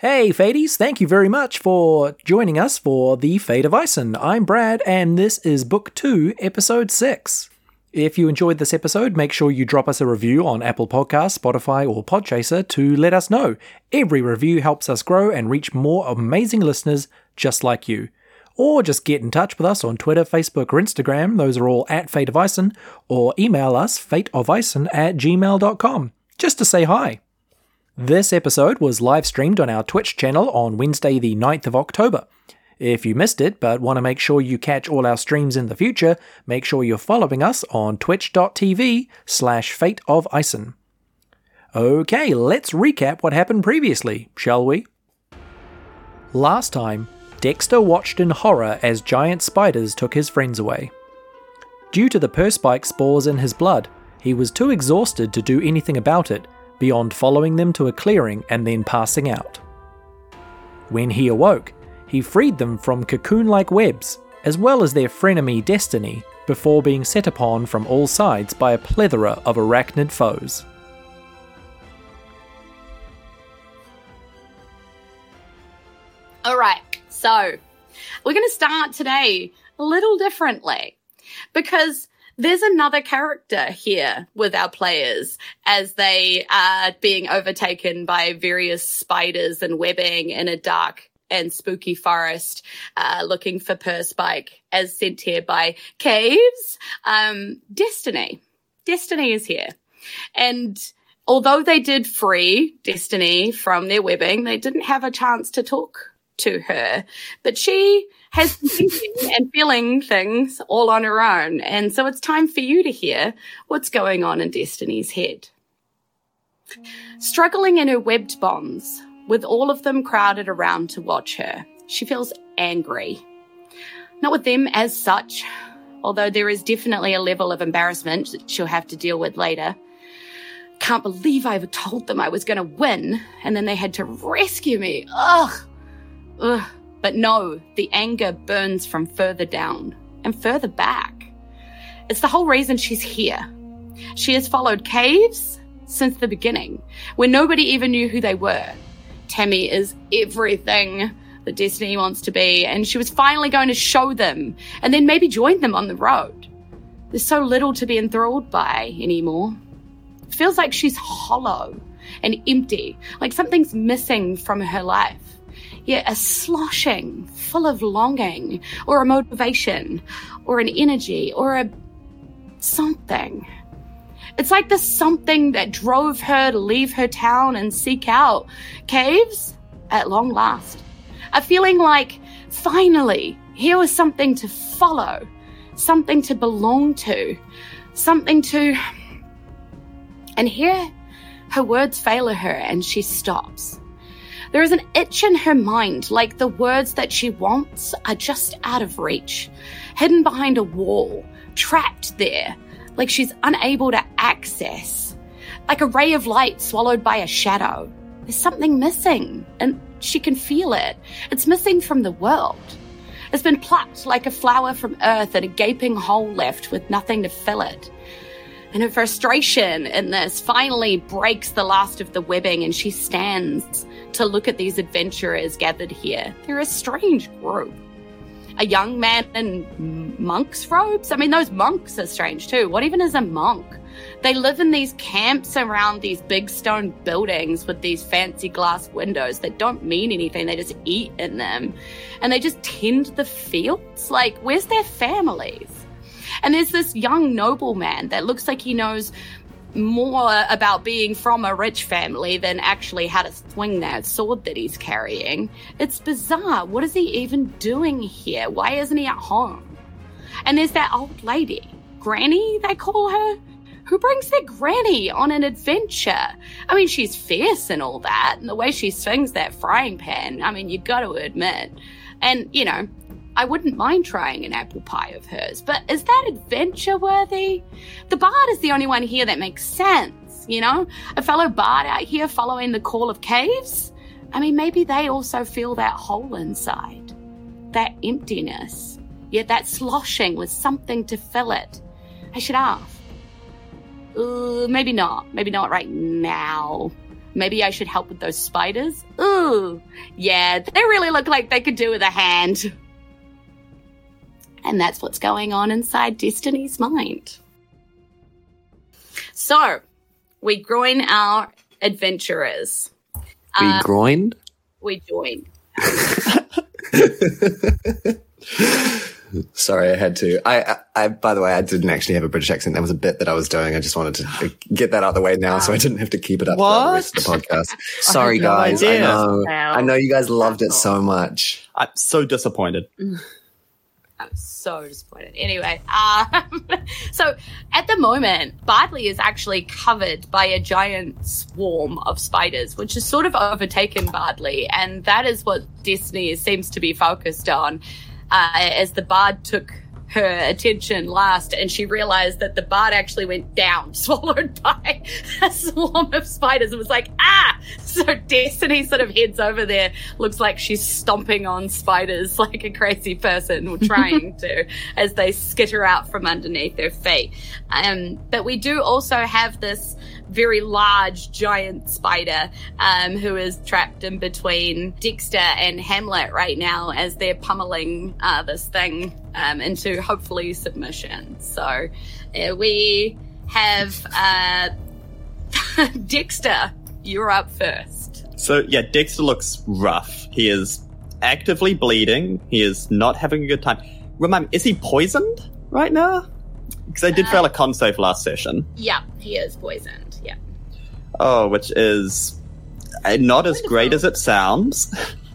Hey, Fadies, thank you very much for joining us for The Fate of Ison. I'm Brad, and this is Book 2, Episode 6. If you enjoyed this episode, make sure you drop us a review on Apple Podcasts, Spotify, or Podchaser to let us know. Every review helps us grow and reach more amazing listeners just like you. Or just get in touch with us on Twitter, Facebook, or Instagram. Those are all at Fate of Ison, or email us fateofison at gmail.com just to say hi. This episode was live streamed on our Twitch channel on Wednesday, the 9th of October. If you missed it but want to make sure you catch all our streams in the future, make sure you're following us on twitch.tv slash fate of. Okay, let's recap what happened previously, shall we? Last time, Dexter watched in horror as giant spiders took his friends away. Due to the perspike spores in his blood, he was too exhausted to do anything about it beyond following them to a clearing and then passing out. When he awoke, he freed them from cocoon like webs, as well as their frenemy Destiny, before being set upon from all sides by a plethora of arachnid foes. All right, so we're going to start today a little differently because there's another character here with our players as they are being overtaken by various spiders and webbing in a dark and spooky forest, uh, looking for Perspike, as sent here by Caves. Um, Destiny. Destiny is here. And although they did free Destiny from their webbing, they didn't have a chance to talk to her. But she has thinking and feeling things all on her own. And so it's time for you to hear what's going on in Destiny's head. Struggling in her webbed bonds, with all of them crowded around to watch her, she feels angry. Not with them as such, although there is definitely a level of embarrassment that she'll have to deal with later. Can't believe I ever told them I was going to win, and then they had to rescue me. Ugh. Ugh. But no, the anger burns from further down and further back. It's the whole reason she's here. She has followed caves since the beginning, when nobody even knew who they were. Tammy is everything that Destiny wants to be, and she was finally going to show them and then maybe join them on the road. There's so little to be enthralled by anymore. It feels like she's hollow and empty, like something's missing from her life yet a sloshing full of longing or a motivation or an energy or a something. It's like the something that drove her to leave her town and seek out caves at long last. A feeling like finally here was something to follow, something to belong to, something to. And here her words fail her and she stops. There is an itch in her mind, like the words that she wants are just out of reach, hidden behind a wall, trapped there, like she's unable to access, like a ray of light swallowed by a shadow. There's something missing, and she can feel it. It's missing from the world. It's been plucked like a flower from earth and a gaping hole left with nothing to fill it. And her frustration in this finally breaks the last of the webbing, and she stands to look at these adventurers gathered here. They're a strange group. A young man in monk's robes? I mean, those monks are strange too. What even is a monk? They live in these camps around these big stone buildings with these fancy glass windows that don't mean anything. They just eat in them. And they just tend the fields. Like, where's their families? And there's this young nobleman that looks like he knows more about being from a rich family than actually how to swing that sword that he's carrying. It's bizarre. What is he even doing here? Why isn't he at home? And there's that old lady, Granny, they call her, who brings their granny on an adventure. I mean, she's fierce and all that, and the way she swings that frying pan, I mean, you've got to admit. And, you know, I wouldn't mind trying an apple pie of hers, but is that adventure worthy? The bard is the only one here that makes sense, you know? A fellow bard out here following the call of caves? I mean, maybe they also feel that hole inside, that emptiness, yet that sloshing with something to fill it. I should ask. Maybe not. Maybe not right now. Maybe I should help with those spiders. Ooh, yeah, they really look like they could do with a hand. And that's what's going on inside Destiny's mind. So, we join our adventurers. We Uh, groined? we join. Sorry, I had to. I, I, I, by the way, I didn't actually have a British accent. That was a bit that I was doing. I just wanted to get that out of the way now, so I didn't have to keep it up for the rest of the podcast. Sorry, no guys. I know. Wow. I know you guys loved it so much. I'm so disappointed. I'm so disappointed. Anyway, um, so at the moment, Bardley is actually covered by a giant swarm of spiders, which has sort of overtaken Bardley, and that is what Destiny seems to be focused on. Uh, as the bard took her attention last, and she realized that the bard actually went down, swallowed by a swarm of spiders, and was like, ah! So Destiny sort of heads over there, looks like she's stomping on spiders like a crazy person, or trying to, as they skitter out from underneath her feet. Um, but we do also have this very large giant spider um, who is trapped in between Dexter and Hamlet right now as they're pummeling uh, this thing um, into hopefully submission. So uh, we have uh, Dexter. You're up first. So yeah, Dexter looks rough. He is actively bleeding. He is not having a good time. Remind me, is he poisoned right now? Because I did Uh, fail a con save last session. Yeah, he is poisoned. Yeah. Oh, which is uh, not as great as it sounds.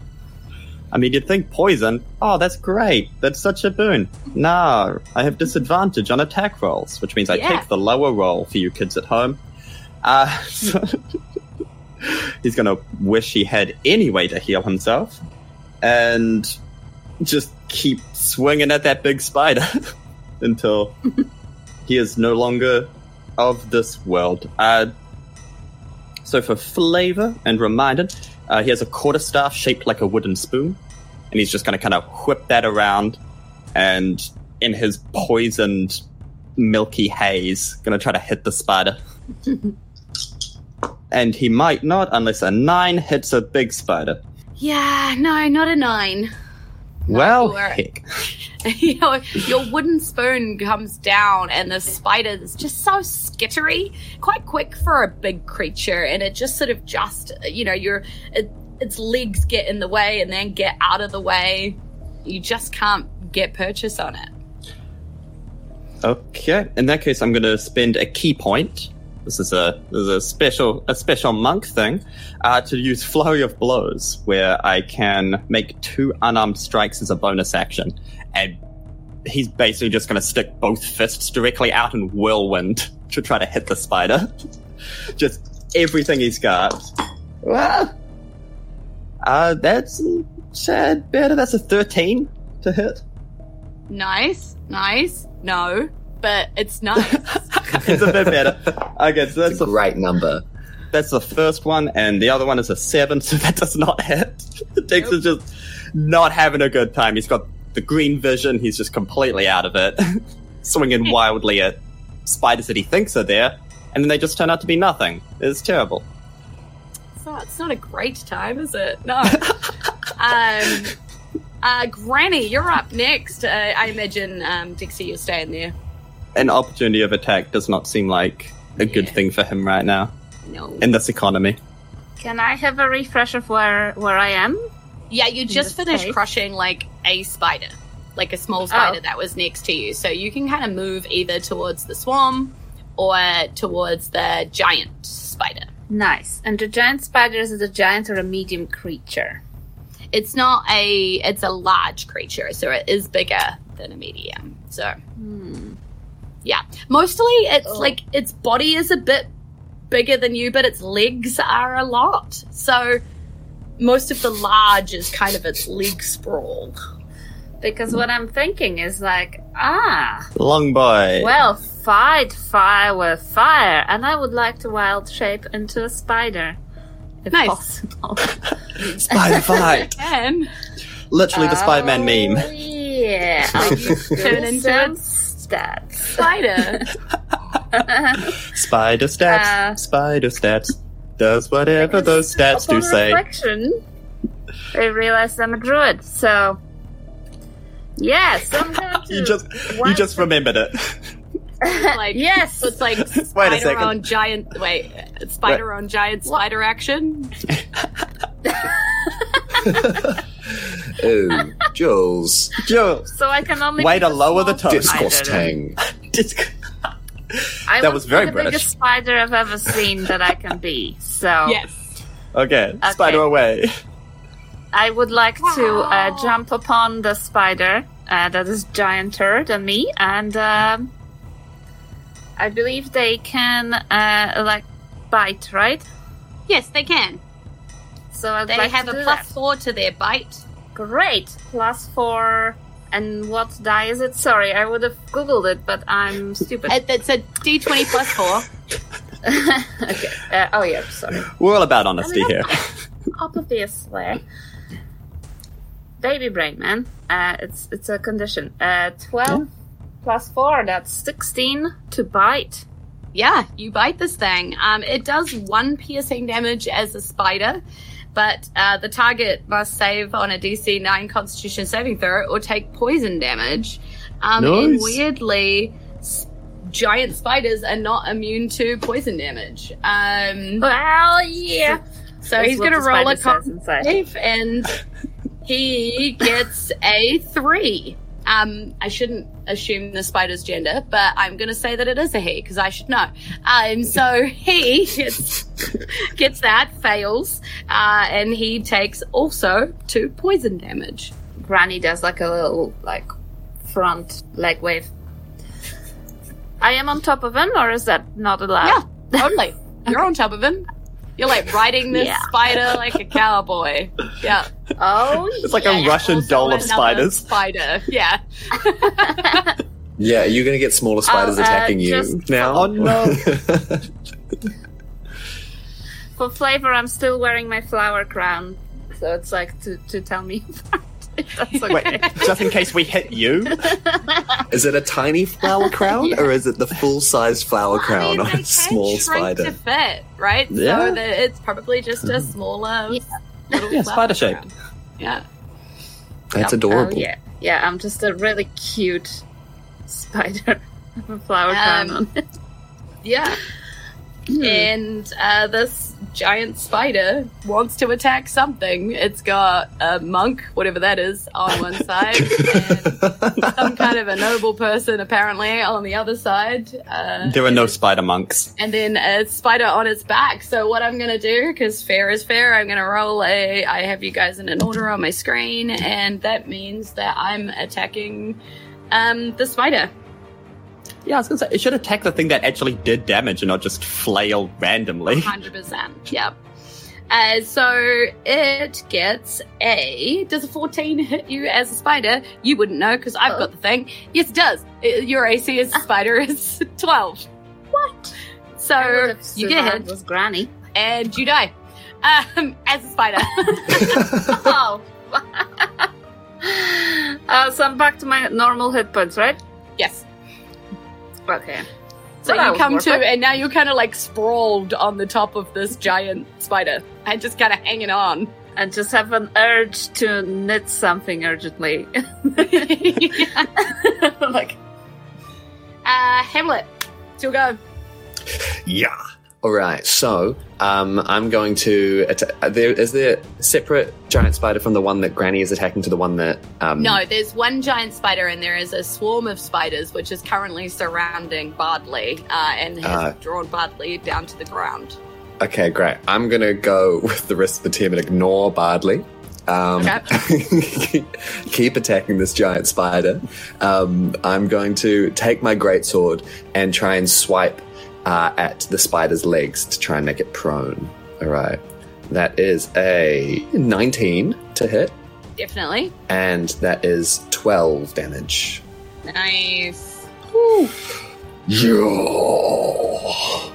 I mean, you'd think poison. Oh, that's great. That's such a boon. No, I have disadvantage on attack rolls, which means I Yeah. take the lower roll for you kids at home. Uh, so he's going to wish he had any way to heal himself and just keep swinging at that big spider until he is no longer of this world. Uh, so for flavor and reminder, uh, he has a quarterstaff shaped like a wooden spoon, and he's just going to kind of whip that around, and in his poisoned, milky haze, going to try to hit the spider. and he might not unless a nine hits a big spider. Yeah, no, not a nine. Well, heck. your, your wooden spoon comes down and the spider is just so skittery quite quick for a big creature and it just sort of just you know your it, its legs get in the way and then get out of the way you just can't get purchase on it Okay, in that case, I'm going to spend a ki point. This is a this is a special a special monk thing uh, to use flurry of blows, where I can make two unarmed strikes as a bonus action, and he's basically just going to stick both fists directly out in whirlwind to try to hit the spider. just everything he's got. Well, uh, that's sad better. That's a thirteen to hit. nice nice no but it's nice it's a bit better. Okay, so that's It's a the great number. That's the first one, and the other one is a seven, so that does not hit. Dix is just not having a good time. He's got the green vision, he's just completely out of it, swinging wildly at spiders that he thinks are there, and then they just turn out to be nothing. It's terrible. So it's not a great time, is it? No. um, uh, Granny, you're up next. Uh, I imagine, um, Dixie, you're staying there. An opportunity of attack does not seem like a good Yeah. thing for him right now No. in this economy. Can I have a refresh of where where I am? Yeah, you just finished case? crushing like a spider, like a small spider oh. that was next to you. So you can kind of move either towards the swarm or towards the giant spider. Nice. And the giant spider is it a giant or a medium creature? It's not a, it's a large creature, so it is bigger than a medium. So. Yeah, mostly it's Oh. like its body is a bit bigger than you, but its legs are a lot. So most of the large is kind of its leg sprawl. Because what I'm thinking is like, ah, Long boy. well, fight fire with fire, and I would like to wild shape into a spider, if Nice. possible. Spider fight. And Literally the Spider Man Oh, meme. Yeah, I'll use Turn into a- stats. spider. Spider stats. Uh, spider stats. Does whatever those stats do say. reflection, I realized I'm a druid, so yes, I'm going to. You just you What? just remembered it. Like Yes. it's like spider second. on giant. Wait, spider on giant spider action. Oh, Jules. Jules, so I can only way to lower the small tone. spider Discourse tang. Disc- I That want was to be very the British. biggest spider I've ever seen that I can be. So Yes. okay, spider away. I would like to uh, jump upon the spider uh, that is gianter than me, and um, I believe they can uh, like bite, right? Yes, they can. So I'd They like have to a plus that. four to their bite. Great, plus four. And what die is it? Sorry, I would have googled it, but I'm stupid. It- It's a D20 plus four. okay. Uh, oh yeah, sorry. We're all about honesty here. Obviously. Baby brain, man. Uh, it's it's a condition. Uh, twelve plus four. That's sixteen to bite. Yeah, you bite this thing. Um, it does one piercing damage as a spider, but uh, the target must save on a DC 9 Constitution saving throw or take poison damage. Um, And weirdly, s- giant spiders are not immune to poison damage. Um, Well, yeah. so That's he's going to roll a spider con save, and he gets a three. Um, I shouldn't assume the spider's gender, but I'm going to say that it is a he because I should know. Um, so he gets gets that, fails, uh, and he takes also two poison damage. Granny does like a little like front leg wave. I am on top of him, or is that not allowed? Yeah, totally. You're on top of him. You're like riding this Yeah. spider like a cowboy. Yeah. Oh, It's like yeah. a Russian Also doll of spiders. Spider. Yeah. Yeah, you're going to get smaller spiders uh, attacking you now? Oh no! For flavor, I'm still wearing my flower crown, so it's like to to tell me. if That's okay. Wait, just in case we hit you. is it a tiny flower crown or is it the full-sized flower crown I mean, on they a can small shrink spider? to fit, right? Yeah. So it's probably just a smaller Yeah. little Yeah, spider shape. Yeah. That's Oh, Oh adorable. yeah, yeah. I'm just a really cute spider with a flower Um, crown on it. Yeah. Hmm. And uh, this giant spider wants to attack something. It's got a monk, whatever that is, on one side, and some kind of a noble person apparently on the other side. Uh, There are no spider monks. and then a spider on its back. So what I'm gonna do, because fair is fair, I'm gonna roll a. I have you guys in an order on my screen, and that means that I'm attacking um, the spider. Yeah, I was gonna say it should attack the thing that actually did damage and not just flail randomly. Hundred percent. Yep. Uh, so it gets a. Does a 14 hit you as a spider? You wouldn't know because I've got the thing. Yes, it does. Uh, Your AC as a spider is 12. What? So I you get survived hit with Granny. and you die. Um, as a spider. Oh. uh, so I'm back to my normal hit points, right? yes. Okay. So Well, that you come to, it. and now you're kind of like sprawled on the top of this giant spider and just kind of hanging on. I just have an urge to knit something urgently. like, Uh, Hamlet, still go. Yeah. All right. So, um, I'm going to. Atta- uh, there is there a separate giant spider from the one that Granny is attacking to the one that. Um, No, there's one giant spider, and there is a swarm of spiders, which is currently surrounding Bardley uh, and has Uh. drawn Bardley down to the ground. Okay, great. I'm gonna go with the rest of the team and ignore Bardley. Um, keep attacking this giant spider. Um, I'm going to take my greatsword and try and swipe uh, at the spider's legs to try and make it prone. All right. That is a 19 to hit, Definitely. and that is 12 damage. Nice. Yeah.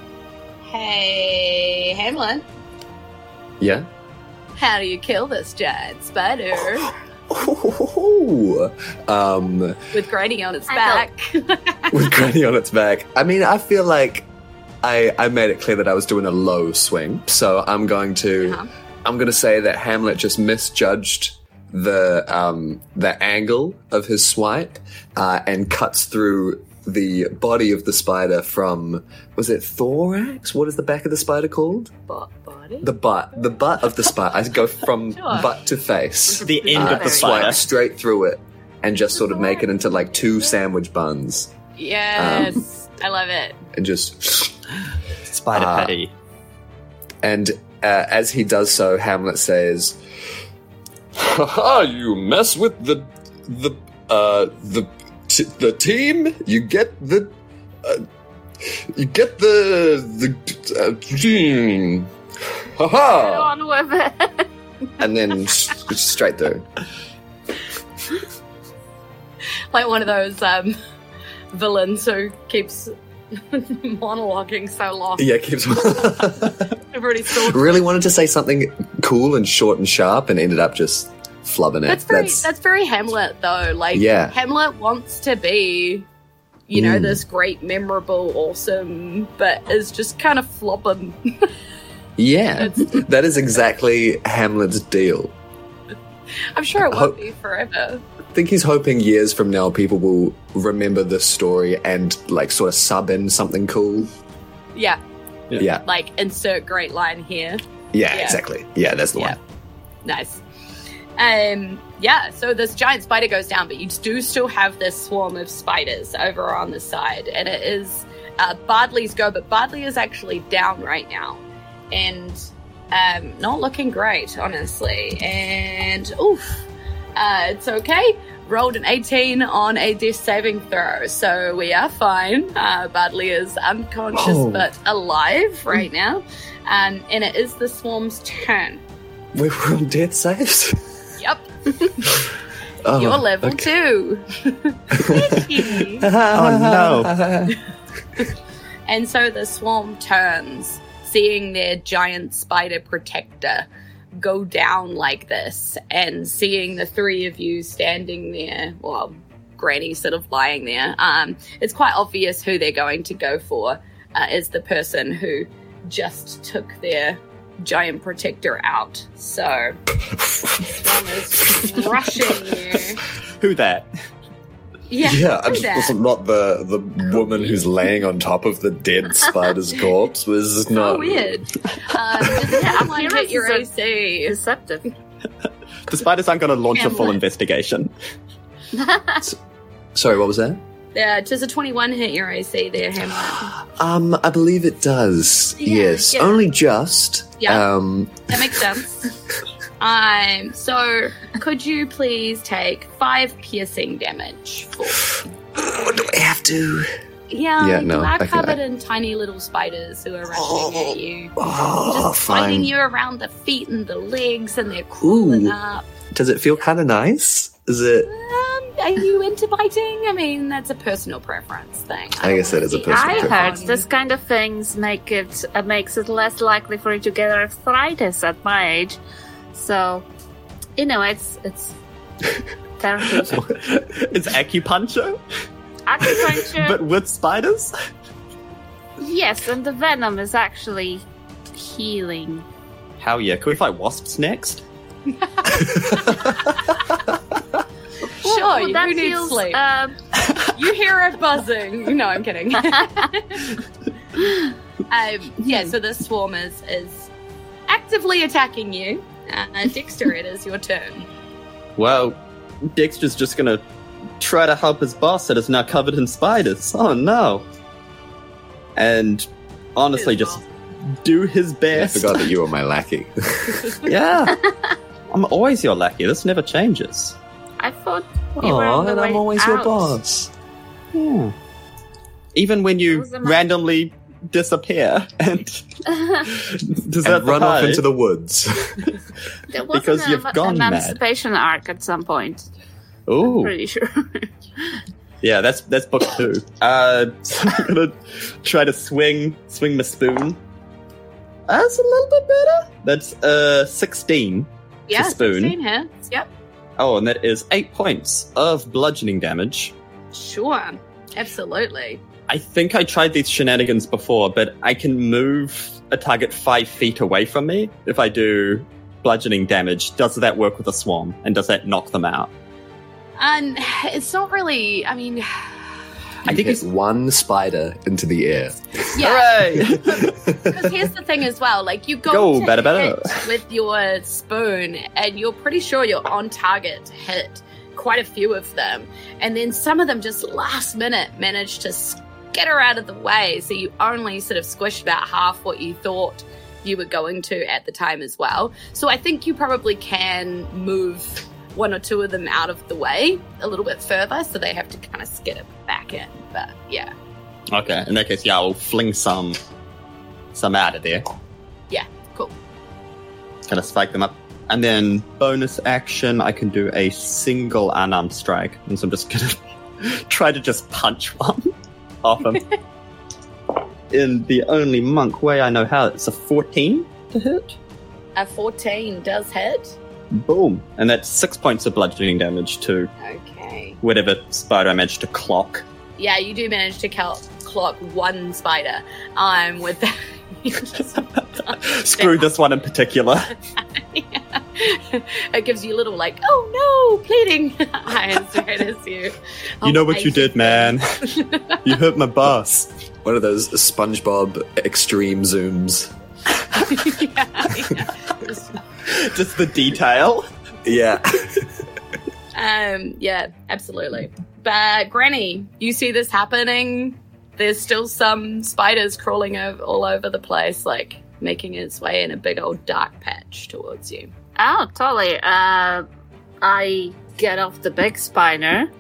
Hey, Hamlet, Yeah. how do you kill this giant spider Ooh. Um, with Granny on its I back? with Granny on its back. I mean, I feel like I, I made it clear that I was doing a low swing, so I'm going to Uh-huh. I'm going to say that Hamlet just misjudged the um, the angle of his swipe uh, and cuts through the body of the spider from was it thorax? What is the back of the spider called? Bo- body? The butt. The butt of the spider. I go from Sure. butt to face. The end Uh, of the swipe spider. straight through it and just sort of make it into like two sandwich buns Yes. I love it. and just Spider patty. And uh, as he does so, Hamlet says, "Ha ha! You mess with the the uh, the t- the team. You get the uh, you get the the uh, team. Ha ha!" on with it. And then s- straight through. Like one of those um, villains who keeps monologuing so long. Yeah, keeps. Everybody still. really wanted to say something cool and short and sharp, and ended up just flubbing it. That's very that's, very Hamlet though. Like Yeah. Hamlet wants to be, you know, Mm. this great, memorable, awesome, but is just kind of flopping. yeah. that is exactly Hamlet's deal. I'm sure it won't be forever. I think he's hoping years from now people will remember this story and like sort of sub in something cool. Yeah, Yeah. Yeah, like insert great line here. yeah, Yeah. exactly. Yeah, that's the Yeah. one. Nice. Um, yeah, so this giant spider goes down, but you do still have this swarm of spiders over on the side, and it is uh, Bardley's go, but Bardley is actually down right now, and um, not looking great, honestly. And oof, uh, it's okay. Rolled an 18 on a death saving throw, so we are fine. Uh, Bardley is unconscious Oh. but alive right now, um, and it is the swarm's turn. We were on death saves. Yep. Oh, You're level okay. two. Oh no. and so the swarm turns, seeing their giant spider protector go down like this, and seeing the three of you standing there, well, Granny sort of lying there. Um, it's quite obvious who they're going to go for. Uh, is the person who just took their giant protector out. So this one is rushing you. Who that? Yeah, Yeah, who and that? was not the the woman who's laying on top of the dead spider's corpse was so not weird. Um, does Yeah, someone hit your appearances AC? Deceptive. The spiders aren't going to launch a full Hamlet. investigation. Sorry, what was that? Yeah, does a 21 hit your AC there, Hamlet? Um, I believe it does. Yeah, yes, yeah. only just. Yeah. Um, That makes sense. Um, so could you please take five piercing damage for what do I have to? Yeah, Yeah, you no, are okay. covered in tiny little spiders who are rushing at you. Oh, Just biting fine. you around the feet and the legs, and they're crawling Ooh. up. Does it feel kind of nice? Is it? Um, are you into biting? I mean, that's a personal preference thing. I don't guess that a see personal I you heard preference. this kind of things make it uh, makes it less likely for you to get arthritis at my age. So, you know, it's it's therapeutic. it's acupuncture, Acupuncture, but with spiders. yes, and the venom is actually healing. How yeah? Can we fight wasps next? Sure, Ooh, you that who needs feels, sleep? um, You hear it buzzing. No, I'm kidding. um, yeah, so this swarm is, is actively attacking you. Uh, Dexter, it is your turn. Well, Dexter's just gonna try to help his boss that is now covered in spiders. Oh no! And honestly, His just do his best. I forgot that you were my lackey. yeah, I'm always your lackey. This never changes. I thought you were Oh, the and I'm way always your out. boss. Yeah. Even when you was a randomly disappear and deserve And run off into the woods. there was Because an you've em- gone mad. emancipation arc at some point. Oh, Pretty sure. Yeah, that's that's book two. Uh, so I'm gonna try to swing swing my spoon. That's a little bit better. That's uh sixteen. Yeah, spoon. 16 hits. Yep. Oh, and that is eight points of bludgeoning damage. Sure. Absolutely. I think I tried these shenanigans before, but I can move a target five feet away from me if I do bludgeoning damage, does that work with a swarm? And does that knock them out? And it's not really. I mean, I think it's one spider into the air. yeah. Hooray! Because here's the thing as well, like you go, Go, to better, better. hit with your spoon, and you're pretty sure you're on target to hit quite a few of them, and then some of them just last minute manage to skitter out of the way, so you only sort of squished about half what you thought you were going to at the time as well. So I think you probably can move one or two of them out of the way a little bit further, so they have to kind of skitter back in. But yeah, okay, in that case, yeah, I'll fling some some out of there. yeah, cool. Kind of spike them up. And then bonus action, I can do a single unarmed strike. And so I'm just gonna try to just punch one off him. In the only monk way I know how, it's a 14 to hit. A 14 does hit. Boom. And that's six points of bludgeoning damage to Okay. whatever spider I managed to clock. Yeah, you do manage to cal- clock one spider. Um, with that. Screw this one in particular. it gives you a little like, oh no, pleading eyes right as you. You know what you did, man. you hurt my boss. One of those SpongeBob extreme zooms. Yeah. Just the detail. Yeah. Um, yeah, absolutely. But Granny, you see this happening. There's still some spiders crawling over, all over the place, like making its way in a big old dark patch towards you. Oh, totally. Uh, I get off the big spider,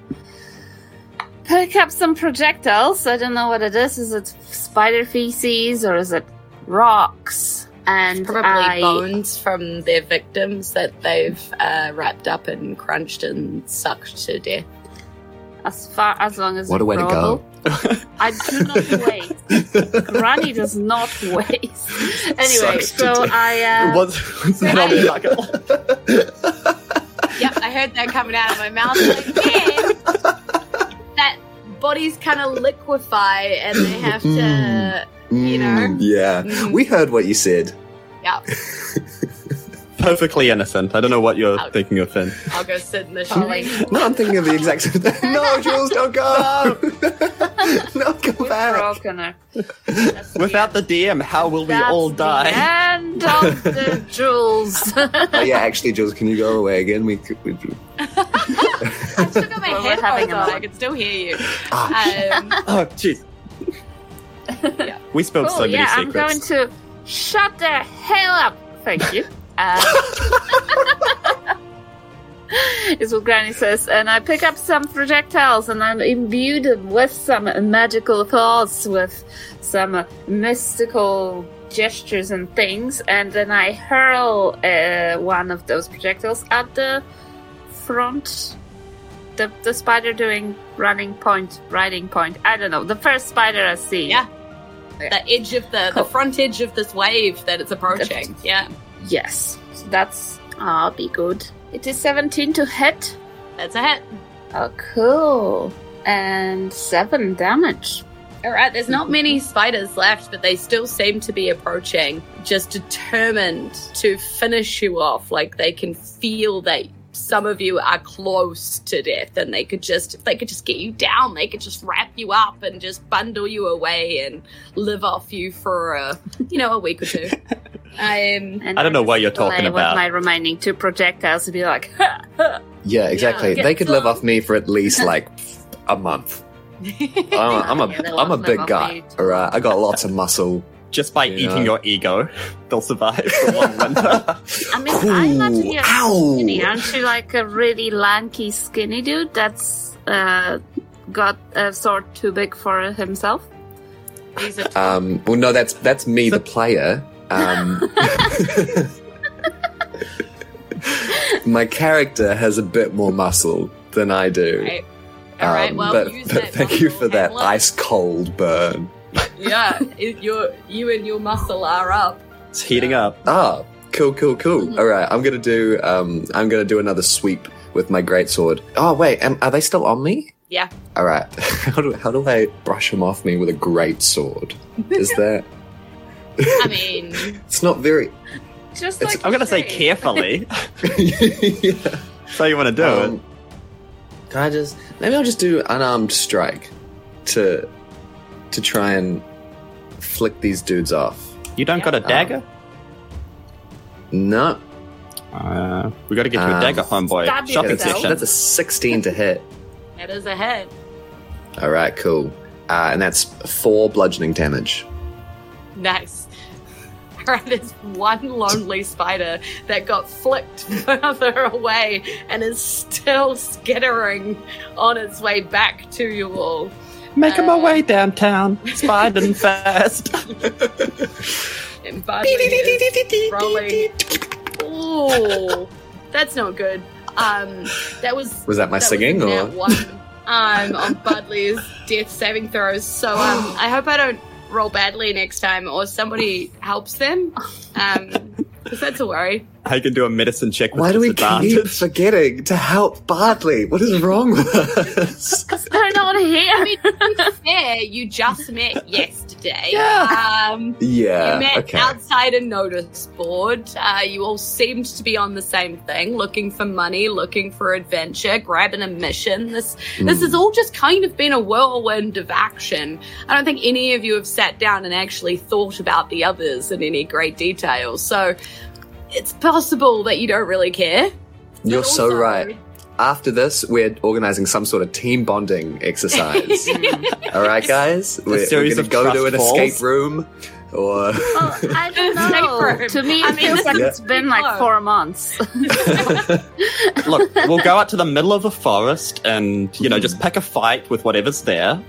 pick up some projectiles. I don't know what it is. Is it spider feces or is it rocks? And Probably I, bones from their victims that they've uh, wrapped up and crunched and sucked to death. As far as long as What a it's way to go. I do not waste. Granny does not waste. Anyway, Sucks so. I uh, was, was that on the bucket? Yep, I heard that coming out of my mouth. Like, yeah, that bodies kind of liquefy and they have to. You know? Mm, yeah. Mhm. We heard what you said. Yeah, Perfectly innocent. I don't know what you're Ouch. thinking of, Finn. I'll go sit in the Totally. trolley. No, I'm thinking of the exact same thing. No, Jules, don't go. no, come we've back. broken her. Without the DM, how will we That's all the die? end of the Jules. Oh yeah, actually, Jules, can you go away again? We, could- we I still got my Well, we're headphones having a on. I moment. can still hear you. Ah, Um, Oh, jeez. Yeah. We spilled oh so many yeah, I'm going to shut the hell up. Thank you. Uh, is what Granny says, and I pick up some projectiles and I imbue them with some magical thoughts, with some mystical gestures and things, and then I hurl uh, one of those projectiles at the front. The, the spider doing running point, riding point. I don't know. The first spider I see. Yeah. the edge of the Cool. the front edge of this wave that it's approaching. Yeah, Yes. So that's. I'll be good. It is 17 to hit. that's a hit. Oh, cool. And 7 damage. All right, there's not many spiders left, but they still seem to be approaching, just determined to finish you off. Like they can feel that some of you are close to death, and they could just, if they could just get you down, they could just wrap you up and just bundle you away and live off you for a, you know, a week or two. Um, And I don't know just what you're play talking with about. my remaining two projectiles to be like, ha, ha. yeah, exactly. Yeah. They could live off me for at least like a month. I'm, I'm a, Yeah, I'm a big guy. me. All right, I got lots of muscle. Just by You eating your ego, they'll survive for one winter. I mean, I imagine Ooh, you're ow. skinny. Aren't you like a really lanky, skinny dude that's uh, got a sword too big for himself? Um, well, no, that's that's me, the player. Um, my character has a bit more muscle than I do. right. All right, Um, well, but, use but that thank you for that ice cold burn. Yeah, if you're, you and your muscle are up. It's heating up. Ah, cool, cool, cool. Mhm. All right, I'm gonna do um, I'm gonna do another sweep with my greatsword. Oh wait, am, are they still on me? Yeah. All right. How do how do I brush them off me with a greatsword? Is that? I mean, It's not very. Just like I'm gonna say say. carefully. yeah. so you want to do Um, it? Can I just maybe I'll just do unarmed strike to to try and flick these dudes off. You don't got a um, dagger? No, Uh, we got to get you a Um, dagger, homeboy. Stab yeah, Shopping that's, a, yourself. session. that's a 16 to hit. That is a hit. All right, cool. Uh, and that's four bludgeoning damage. Nice. Alright, there's one lonely spider that got flicked further away and is still skittering on its way back to you all. Making my Uh, way downtown, spiding fast. And rolling. Ooh, that's not good. Um, that was Was that my that singing was or? nat one um, on Budley's death saving throws. So um, I hope I don't roll badly next time, or somebody helps them, Um, because that's a worry. I can do a medicine check with Why do we keep disadvantage. forgetting to help Bardley? What is wrong with us? They're not here. I mean, to be fair, you just met yesterday. Yeah. Um, yeah. you met okay. outside a notice board. Uh, you all seemed to be on the same thing, looking for money, looking for adventure, grabbing a mission. This this Hmm. has all just kind of been a whirlwind of action. I don't think any of you have sat down and actually thought about the others in any great detail. So it's possible that you don't really care. You're But so right. After this, we're organizing some sort of team bonding exercise. All right, guys? We're, we're going to go to an falls. escape room or. Well, I don't Escape know. room. To me, I it mean, feels this like is- it's been like four months. Look, we'll go out to the middle of the forest and, you know, just pick a fight with whatever's there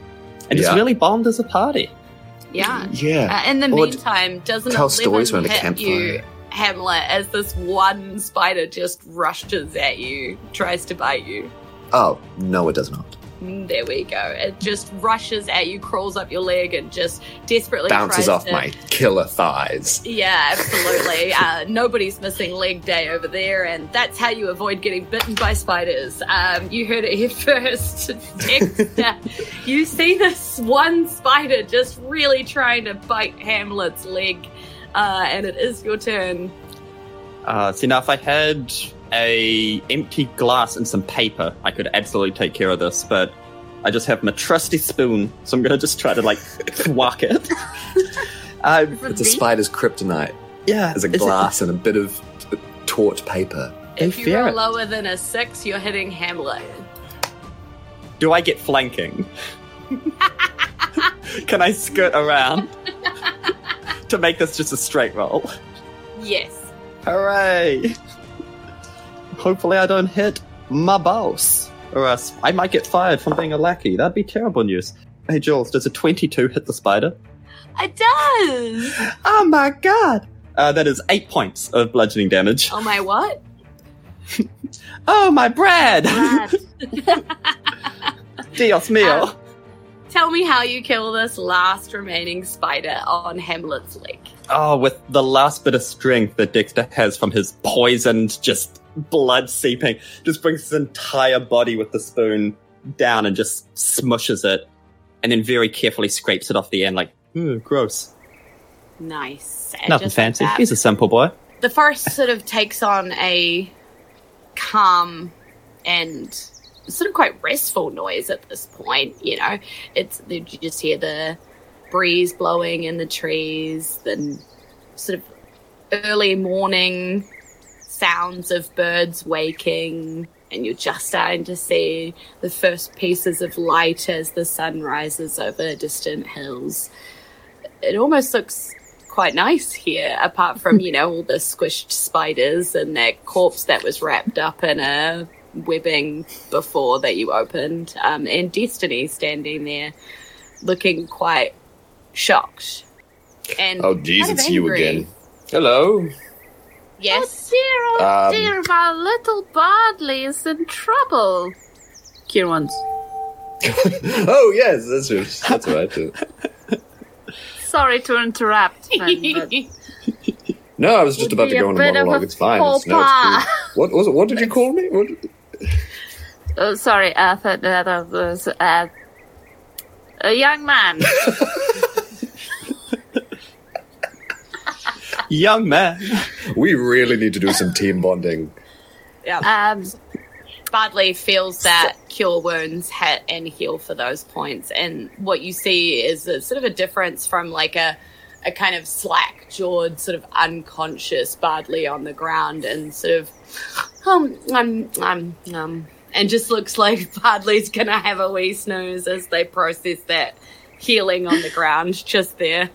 and just Yeah. really bond as a party. yeah. yeah. Uh, in the Or meantime, doesn't tell it stories around a hit campfire. you, Hamlet, as this one spider just rushes at you, tries to bite you? Oh, no, it does not. Mm, There we go. It just rushes at you, crawls up your leg, and just desperately Bounces tries off to- my killer thighs. Yeah, absolutely. uh, nobody's missing leg day over there, and that's how you avoid getting bitten by spiders. Um, you heard it here first. Dexter, you see this one spider just really trying to bite Hamlet's leg, uh, and it is your turn. Uh, see, now if I had a empty glass and some paper, I could absolutely take care of this, but I just have my trusty spoon, so I'm gonna just try to, like, thwack it. uh, It's a spider's kryptonite. yeah, There's a is it- glass and a bit of taut paper. If you fear roll it. lower than a six, you're hitting Hamlet. Do I get flanking? Can I skirt around to make this just a straight roll? Yes. Hooray! Hopefully, I don't hit my boss, or else I might get fired from being a lackey. That'd be terrible news. Hey, Jules, does a 22 hit the spider? It does! Oh my god! Uh, that is eight points of bludgeoning damage. Oh my what? Oh, my bread! Brad, Dios mio! Um, Tell me how you kill this last remaining spider on Hamlet's leg. Oh, with the last bit of strength that Dexter has from his poisoned, just blood seeping, just brings his entire body with the spoon down and just smushes it, and then very carefully scrapes it off the end, like, ooh, gross. Nice. And Nothing just like fancy. He's a simple boy. the forest sort of takes on a calm and sort of quite restful noise at this point. You know, it's you just hear the breeze blowing in the trees, then sort of early morning sounds of birds waking, and you're just starting to see the first pieces of light as the sun rises over distant hills. It almost looks quite nice here, apart from, you know, all the squished spiders and that corpse that was wrapped up in a webbing before that you opened, um, and Destiny standing there looking quite shocked. And Oh, jeez, kind of it's you again. Hello. Yes. dear, oh Um, dear, my little Bardley is in trouble. Kieran's. oh, yes, that's right. That's right. Sorry to interrupt. friend, but No, I was just about to go on a monologue. a It's fine. It's, no, it's pas. cool. What was it? What did you call me? What? Oh, sorry, I thought that was uh, a young man. Young man. We really need to do some team bonding. Yeah. Um, Bardley feels that cure wounds ha- and heal for those points. And what you see is a sort of a difference from like a, a kind of slack jawed, sort of unconscious Bardley on the ground and sort of, um, um, um, um, and just looks like Bardley's gonna have a wee snooze as they process that healing on the ground just there.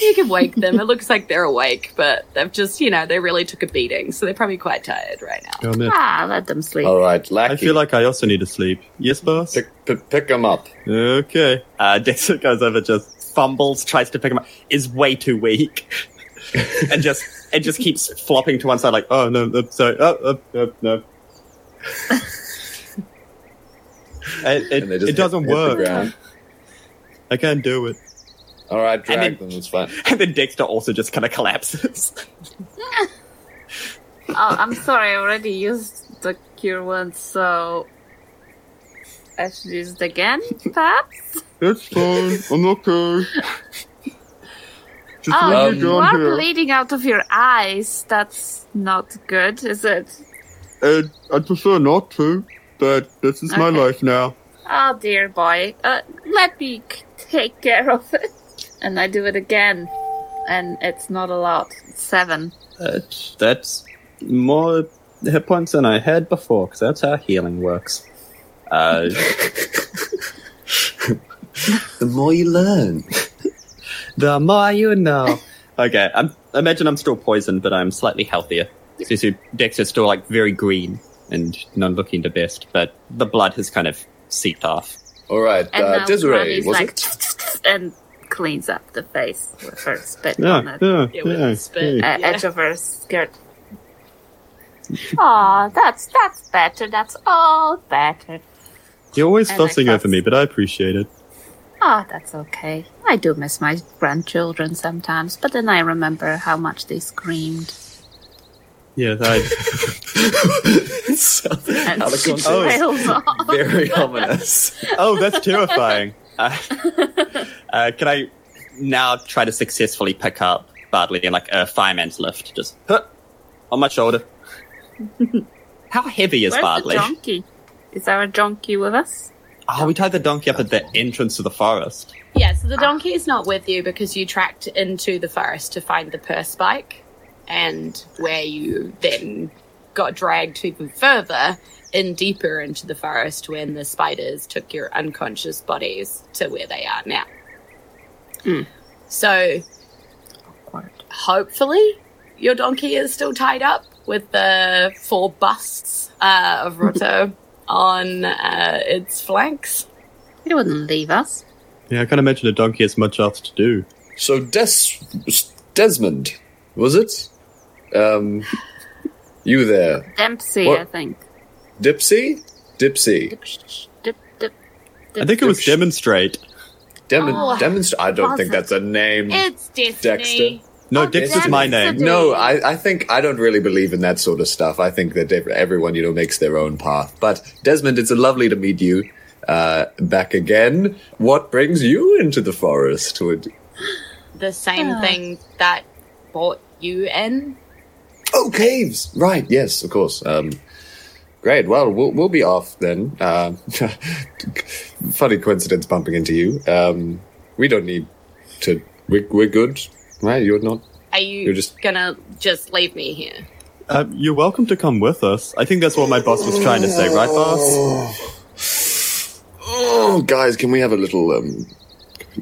You can wake them. It looks like they're awake, but they've just, you know, they really took a beating, so they're probably quite tired right now. Man. ah, let them sleep. All right, Lackey. I feel like I also need to sleep. Yes, boss? pick, pick, pick them up. Okay. Uh, Dexter goes over, just fumbles, tries to pick him up, is way too weak, and just it just keeps flopping to one side, like, oh no, no sorry, oh, oh, oh no. it it, And they just it doesn't hit- hit work. ground. I can't do it. All right, drag then- them. It's fine. And then Dexter also just kind of collapses. Oh, I'm sorry, I already used the cure once, so I should use it again, perhaps? It's fine. I'm okay. Just Oh, you are bleeding out of your eyes. That's not good, is it? Uh, I prefer not to, but this is my life now. Oh dear boy. Uh, let me c- take care of it. And I do it again. And it's not a lot. It's seven. That's, that's more hit points than I had before, because that's how healing works. Uh, The more you learn. the more you know. Okay, I'm, imagine I'm still poisoned, but I'm slightly healthier. So you see Dexter's still like very green and not looking the best, but the blood has kind of seeped off. All right, And uh, now Desiree, was like, it? and cleans up the face with her spit Yeah, on the yeah, Yeah, with the spit. uh, Yeah. edge of her skirt. Aw, that's that's better. That's all better. You're always And I fussing over me, but I appreciate it. Ah, that's okay. I do miss my grandchildren sometimes, but then I remember how much they screamed. Yeah, I, So, out of context. Oh. Very ominous. oh, that's terrifying. Uh, uh, can I now try to successfully pick up Bardley in like a fireman's lift? Just huh, on my shoulder. How heavy is Where's Bardley? the donkey? Is our donkey with us? Oh, we tied the donkey up at the entrance to the forest. Yeah, so the donkey is not with you because you tracked into the forest to find the purse spike, and where you then got dragged even further in deeper into the forest when the spiders took your unconscious bodies to where they are now. Hmm. So Awkward. hopefully your donkey is still tied up with the four busts uh, of Roto on uh, its flanks. It wouldn't leave us. Yeah, I can't imagine a donkey has much else to do. So Des Desmond, was it? Um, you there, Dempsey, What? I think. Dipsy? Dipsy. Dip, dip, dip, I think it was Dipsh- demonstrate. Demon- Oh, demonst- I don't think that's a name. It's Destiny. Dexter. No, Oh, is my name. No, I, I think I don't really believe in that sort of stuff. I think that everyone, you know, makes their own path. But Desmond, it's lovely to meet you uh, back again. What brings you into the forest? Would The same Ah. thing that brought you in. oh, caves, right? Yes, of course. Um, great. Well, we'll we'll be off then. Uh, funny coincidence bumping into you. Um, we don't need to. We're, we're good, right? You're not. Are you You're just- gonna just leave me here? Uh, you're welcome to come with us. I think that's what my boss was trying to say, right, boss? Oh, guys, can we have a little um,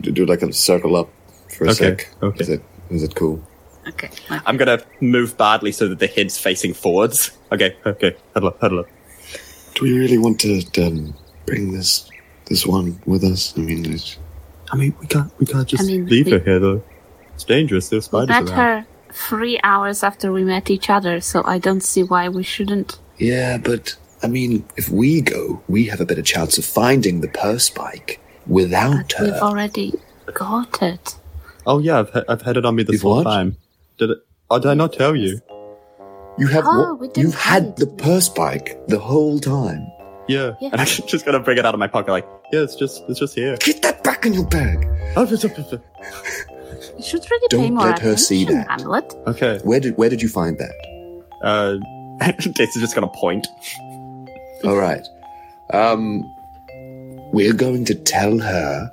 do do like a circle up for a Okay, sec? okay. Is it is it cool? Okay. I'm gonna move Bardley so that the head's facing forwards. Okay, okay, huddle up, huddle up. Do we really want to um, bring this this one with us? I mean, it's, I mean, we can't, we can't just I mean, leave we- her here though. It's dangerous. There's We spiders met around. her three hours after we met each other, so I don't see why we shouldn't. yeah, but I mean, if we go, we have a better chance of finding the purse spike without her. We've already got it. Oh yeah, I've, ha- I've had it on me this You've whole what? time. Did it? Oh, did I not tell you? You have Oh, what? we didn't You've had have the it. purse spike the whole time. Yeah. Yeah. And I'm just gonna bring it out of my pocket, like, yeah, it's just, it's just here. Get that back in your bag. Oh, You should really pay Don't more let her see attention, that. Hamlet. Okay. Where did where did you find that? Uh, Dace is just gonna point. All right. Um, we're going to tell her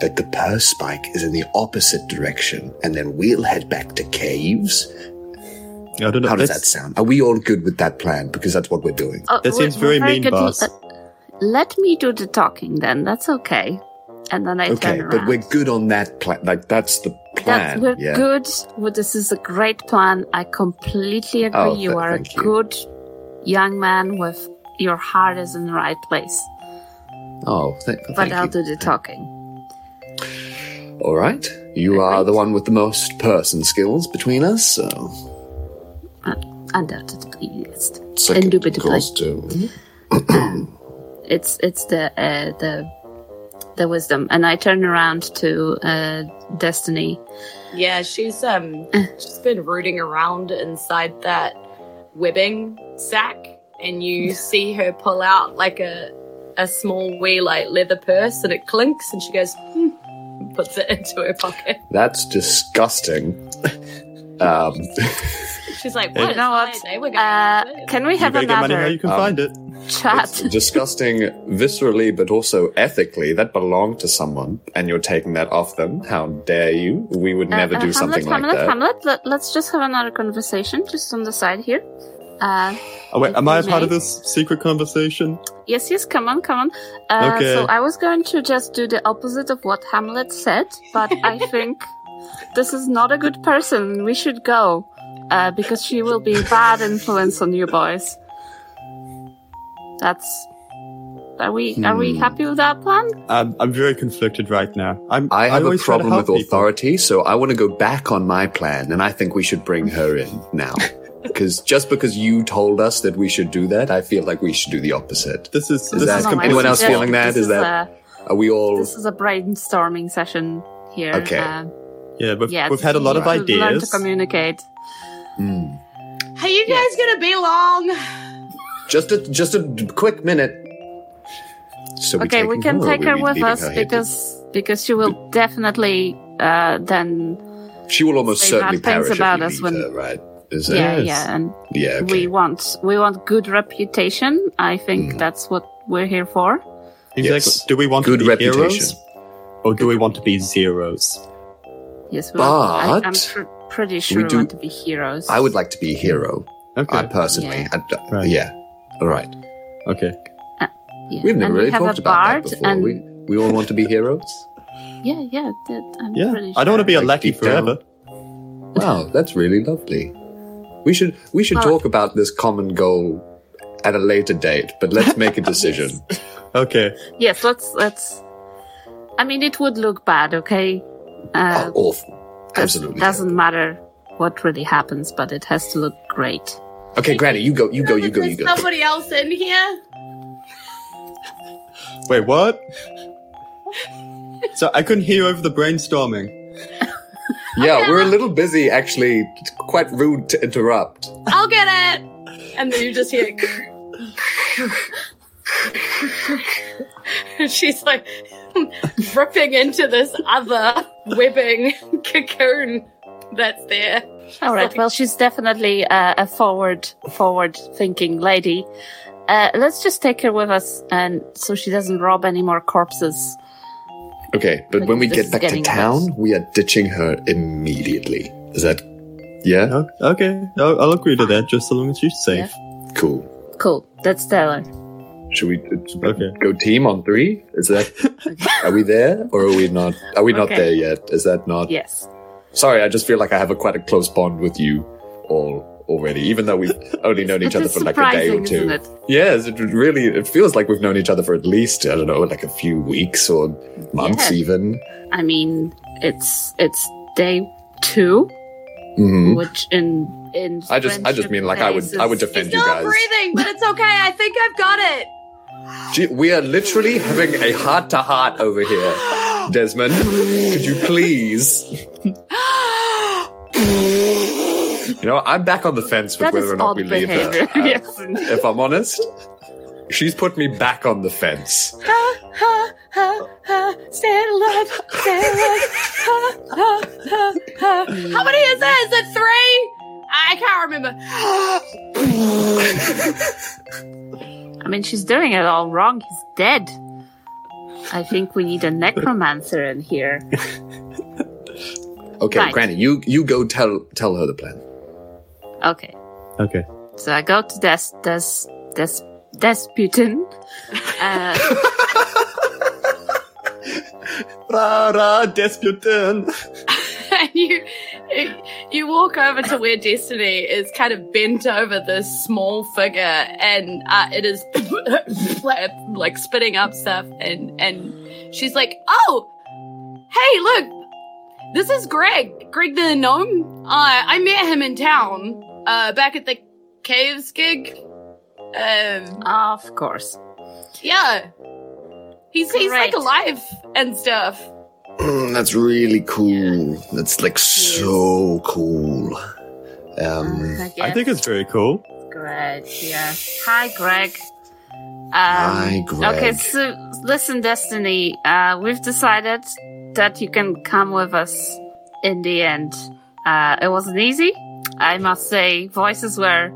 that the purse spike is in the opposite direction, and then we'll head back to caves. I don't know. How does that sound? Are we all good with that plan? Because that's what we're doing. Oh, That we're- seems very we're mean, good. boss. Uh, let me do the talking then. That's okay. And then I Okay, but we're good on that plan. Like that's the That's, plan. we're yeah. good. Well, this is a great plan. I completely agree. Oh, you th- are a you. good young man with your heart is in the right place. Oh, th- But I'll you. do the talking. All right. You are the one with the most person skills between us, so Uh, undoubtedly, yes. second, of Indubitably. course, to It's it's the uh, the the wisdom. And I turn around to uh, Destiny. Yeah, she's um she's been rooting around inside that webbing sack and you see her pull out like a a small wee like leather purse and it clinks and she goes hmm, and puts it into her pocket. That's disgusting. um, She's like, what? You know what? It's my day, We're Uh, can we You have better get money how you can Um, find it. chat? it's disgusting viscerally, but also ethically. That belonged to someone, and you're taking that off them. How dare you? We would Uh, never uh, do something Hamlet, like Hamlet, that. Hamlet, let, let's just have another conversation just on the side here. Uh, Oh wait, am I a part of this secret conversation? yes, yes, come on, come on. Uh, Okay. So I was going to just do the opposite of what Hamlet said, but I think this is not a good person. We should go uh, because she will be a bad influence on you boys. That's. Are we are we Hmm. happy with that plan? I'm, I'm very conflicted right now. I'm. I have a always try to problem with help people. authority, so I want to go back on my plan, and I think we should bring her in now. Because just because you told us that we should do that, I feel like we should do the opposite. This is Is this that is anyone else feeling that? This Is that- a, Are we all this is a brainstorming session here. Okay. Uh, Yeah, we've, yeah, we've had a lot of to Learn to ideas. communicate. Hmm. Hey, you guys gonna be long? just a just a quick minute? So okay, we taking can her take will her with us her here? because because she will definitely uh, then she will almost certainly bad perish about if us you when- her, right? Is yeah Yes. yeah and yeah? Okay. we want we want good reputation. I think Mhm. that's what we're here for. Exactly. Yes. Do we want Good to be reputation. heroes, or do we want to be zeros? Yes, we want- I, I'm But pr- pretty sure we, do- want to be heroes. I would like to be a hero. Okay. I personally. Yeah. I- Right. yeah. All right. okay. yeah. We've never and really we have talked a about bard that before. and We we all want to be heroes. yeah yeah that, I'm Yeah. pretty I don't want to be a sure. Like lackey deep down. forever. Wow, that's really lovely. We should we should Well- talk about this common goal at a later date, but let's make a decision. Okay. Yes, let's let's. I mean, it would look bad, okay? Uh, oh, awful. Does- Absolutely. doesn't matter what really happens, but it has to look great. Okay, Granny, you go, you go, you go, you There's go. somebody else in here. Wait, what? so I couldn't hear over the brainstorming. Yeah, we're a little busy actually. It's quite rude to interrupt. I'll get it. And then you just hear. She's like ripping into this other webbing cocoon that's there. All right. Well, she's definitely uh, a forward, forward-thinking lady. Uh, let's just take her with us, and so she doesn't rob any more corpses. Okay, but when we get back to getting town, we are ditching her immediately. Is that? Yeah, okay, I'll, I'll agree to that, just so long as she's safe. cool. Cool. That's Taylor. Should we uh, Okay. go team on three? Is that? are we there or are we not? Are we not Okay. there yet? Is that not? Yes. Sorry, I just feel like I have a quite a close bond with you all already, even though we've only known each other for like a day or two. isn't it? Yes, it really it feels like we've known each other for at least I don't know, like a few weeks or months Yeah. even. I mean, it's it's day two, hmm which in in I just I just mean like I would days I would is- defend He's you not guys. breathing, but it's okay. I think I've got it. We are literally having a heart to heart over here. Desmond, could you please? You know, I'm back on the fence with That whether or not we leave her. Uh, yes. If I'm honest, she's put me back on the fence. ha, ha, alive, stay alive. Ha, ha, ha, ha. How many is that? Is it three? I can't remember. I mean, she's doing it all wrong. He's dead. I think we need a necromancer in here. Okay, Right. Granny, you you go tell tell her the plan. Okay. Okay. So I go to Des Des Des Desputin. Uh, Ra ra Desputin. and you you walk over to where Destiny is kind of bent over this small figure, and uh, it is like spitting up stuff, and and she's like, "Oh, hey, look, this is Greg, Greg the gnome. Uh, I met him in town, uh, back at the caves gig. Um, of course. yeah." He's, he's like alive and stuff. Mm, that's really cool. That's like so cool. Um, I, I think it's very cool. Greg. Yeah. Hi, Greg. Um, Hi, Greg. Okay, so listen, Destiny. Uh, we've decided that you can come with us in the end. Uh, it wasn't easy. I must say, voices were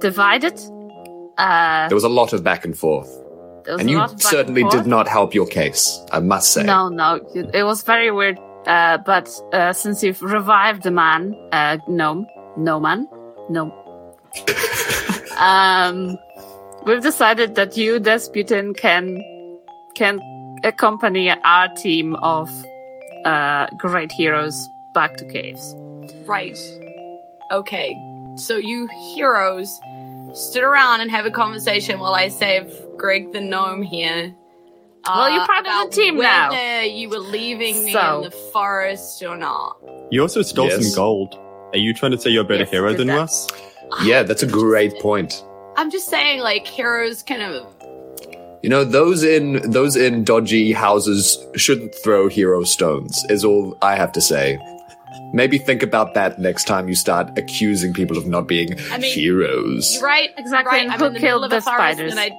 divided. Uh, there was a lot of back and forth, there was and you lot of back certainly and did not help your case. I must say. No, no, it it was very weird. Uh, but uh, since you've revived the man, uh, gnome, no man, no. um, we've decided that you, Desputin, can can accompany our team of uh, great heroes back to caves. Right. Okay. So you heroes stood around and have a conversation while I save Greg the gnome here. Well, you're uh, part of the about team now. Whether you were leaving me So- in the forest or not. You also stole Yes. some gold. Are you trying to say you're a better Yes, hero did than that. us? Yeah, that's a great point. I'm just saying, like heroes kind of. You know, those in those in dodgy houses shouldn't throw hero stones. Is all I have to say. Maybe think about that next time you start accusing people of not being I mean, heroes. You're right. Exactly, Right. and I'm who in the middle killed of a the forest spiders? and I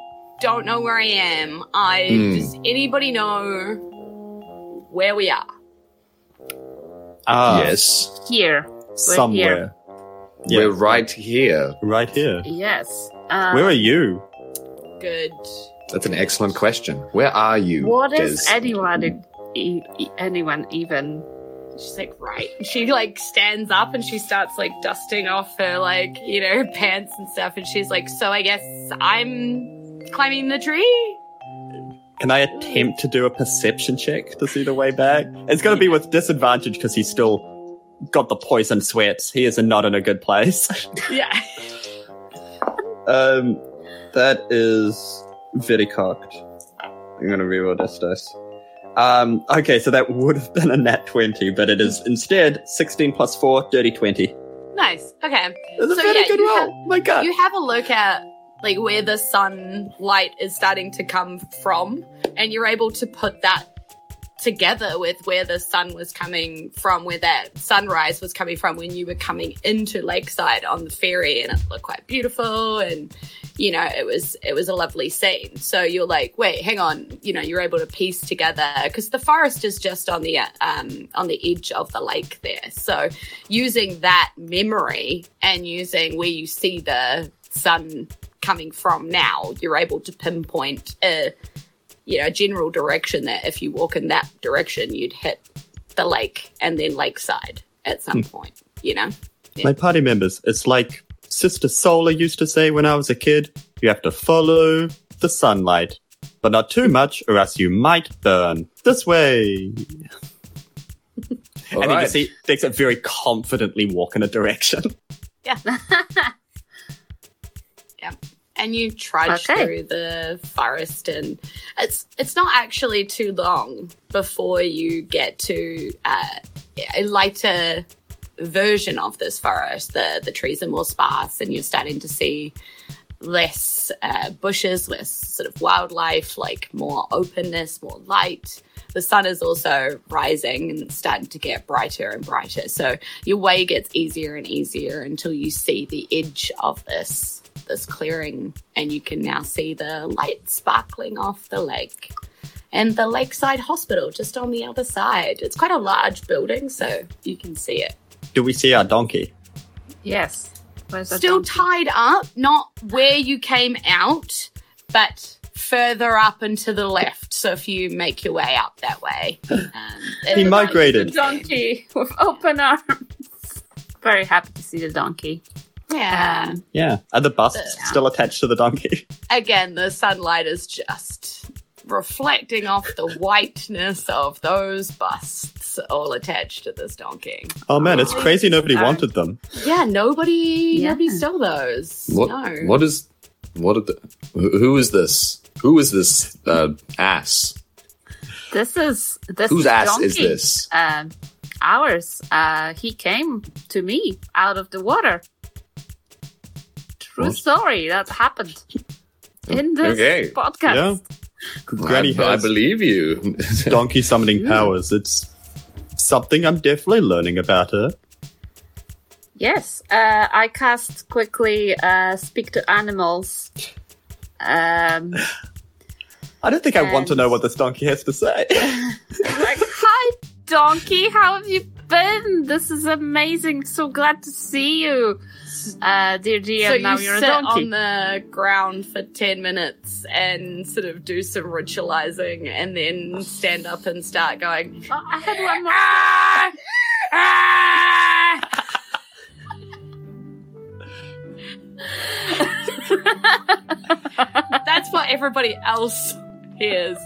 don't know where I am. I Hmm. does anybody know where we are? Ah, yes, Here, somewhere. Yeah, we're right here. right here. yes. Uh, Where are you? Good. That's an excellent question. Where are you? What is Des? anyone? E- e- anyone even? She's like, right. She like stands up and she starts like dusting off her like, you know, pants and stuff. And she's like, so I guess I'm climbing the tree? Can I attempt to do a perception check to see the way back? It's going to be with disadvantage because he's still got the poison sweats. He is not in a good place. Yeah. um, that is very cocked. I'm going to reroll this dice. Um, okay, so that would have been a nat 20, but it is instead 16 plus 4, dirty 20. Nice. Okay. That's a very yeah, good roll. have- My god. You have a look at like where the sunlight is starting to come from, and you're able to put that together with where the sun was coming from, where that sunrise was coming from when you were coming into Lakeside on the ferry, and it looked quite beautiful, and you know it was it was a lovely scene. So you're like, wait, hang on, you know, you're able to piece together because the forest is just on the um on the edge of the lake there. So using that memory and using where you see the sun coming from now, you're able to pinpoint a you know general direction that if you walk in that direction, you'd hit the lake and then lakeside at some hmm. point. You know, My party members, it's like Sister Solar used to say when I was a kid you have to follow the sunlight, but not too much or else you might burn. This way. All and then you right. see Dixon very confidently walk in a direction. and you trudge Okay. through the forest and it's it's not actually too long before you get to uh, a lighter version of this forest. The the trees are more sparse and you're starting to see less uh, bushes less sort of wildlife like more openness more light. The sun is also rising and starting to get brighter and brighter. So your way gets easier and easier until you see the edge of this this clearing and you can now see the light sparkling off the lake and the Lakeside Hospital just on the other side. It's quite a large building, so you can see it. Do we see our donkey? Yes. Where's Still donkey? tied up, not where you came out, but further up and to the left. So if you make your way up that way, um, He migrated. The donkey with open arms. Very happy to see the donkey. Yeah. Yeah. Are the busts Yeah. still attached to the donkey? again, the sunlight is just reflecting off the whiteness of those busts all attached to this donkey. Oh man, it's crazy nobody Sorry. wanted them. Yeah, nobody Yeah. nobody stole those. What? No. What is? What? Are the, who who is this? Who is this uh, ass? this is this Whose ass is this? Um, ours. Uh, he came to me out of the water. True What? story. That happened in this Okay. podcast. Yeah. Granny I, I believe you. donkey summoning powers. It's something I'm definitely learning about her. Yes, uh, I cast quickly uh, speak to animals. Um, I don't think I want to know what this donkey has to say. like, hi, donkey. How have you been? This is amazing. So glad to see you, uh, dear GM. so now you you're a sit on the ground for 10 minutes and sort of do some ritualizing and then stand up and start going Oh, I had one more. "Ah! Ah!" That's what everybody else hears.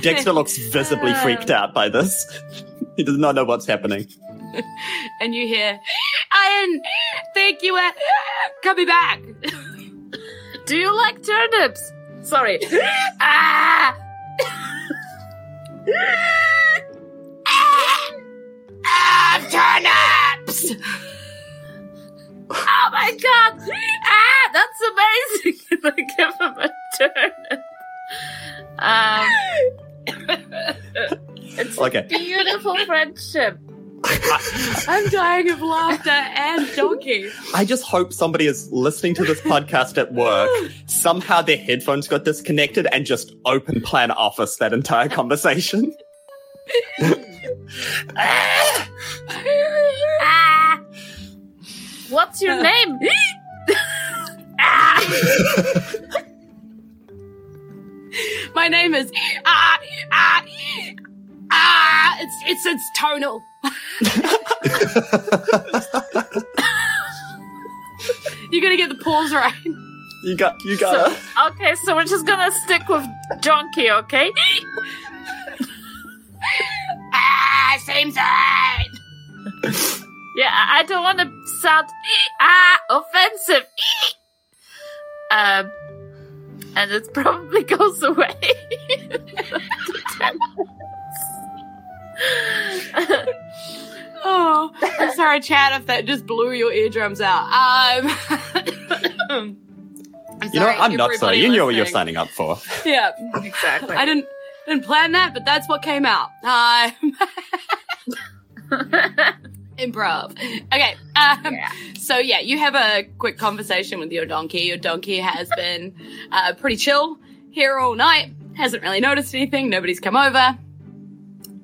Dexter looks visibly freaked out by this. He does not know what's happening. and you hear, I didn't you were coming back. Do you like turnips? Sorry. ah! ah, turnips! Oh my god! Ah, that's amazing! I give him a turnip. Um, it's Okay. a beautiful friendship. I'm dying of laughter and donkey. I just hope somebody is listening to this podcast at work. Somehow their headphones got disconnected and just open plan office that entire conversation. Ah! What's your name? ah! My name is ah ah ah. It's it's it's tonal. You're gonna get the pause right. You got, you got So, okay, so we're just gonna stick with donkey, okay? Ah, same side. Yeah, I don't want to sound ah offensive. um, and it probably goes away. Oh, I'm sorry, Chad, if that just blew your eardrums out. Um, I'm You know, what? I'm not sorry. everybody You know what you're signing up for. Yeah, exactly. I didn't didn't plan that, but that's what came out. Uh, improv. Okay. Um, Yeah. So yeah, you have a quick conversation with your donkey. Your donkey has been uh, pretty chill here all night. Hasn't really noticed anything. Nobody's come over.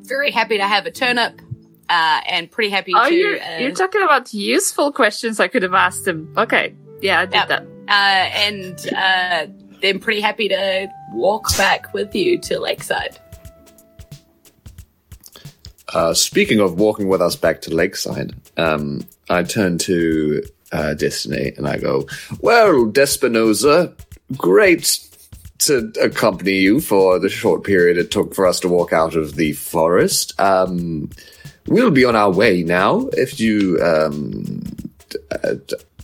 Very happy to have a turnip. Uh, and pretty happy oh, to. you're, uh, you're talking about useful questions I could have asked him. Okay. Yeah, I did Yep. that. uh, and uh, then pretty happy to walk back with you to Lakeside. Uh, speaking of walking with us back to Lakeside, um, I turn to uh, Destiny and I go, Well, Despinosa, great to accompany you for the short period it took for us to walk out of the forest. Um, we'll be on our way now. If you. Um, uh,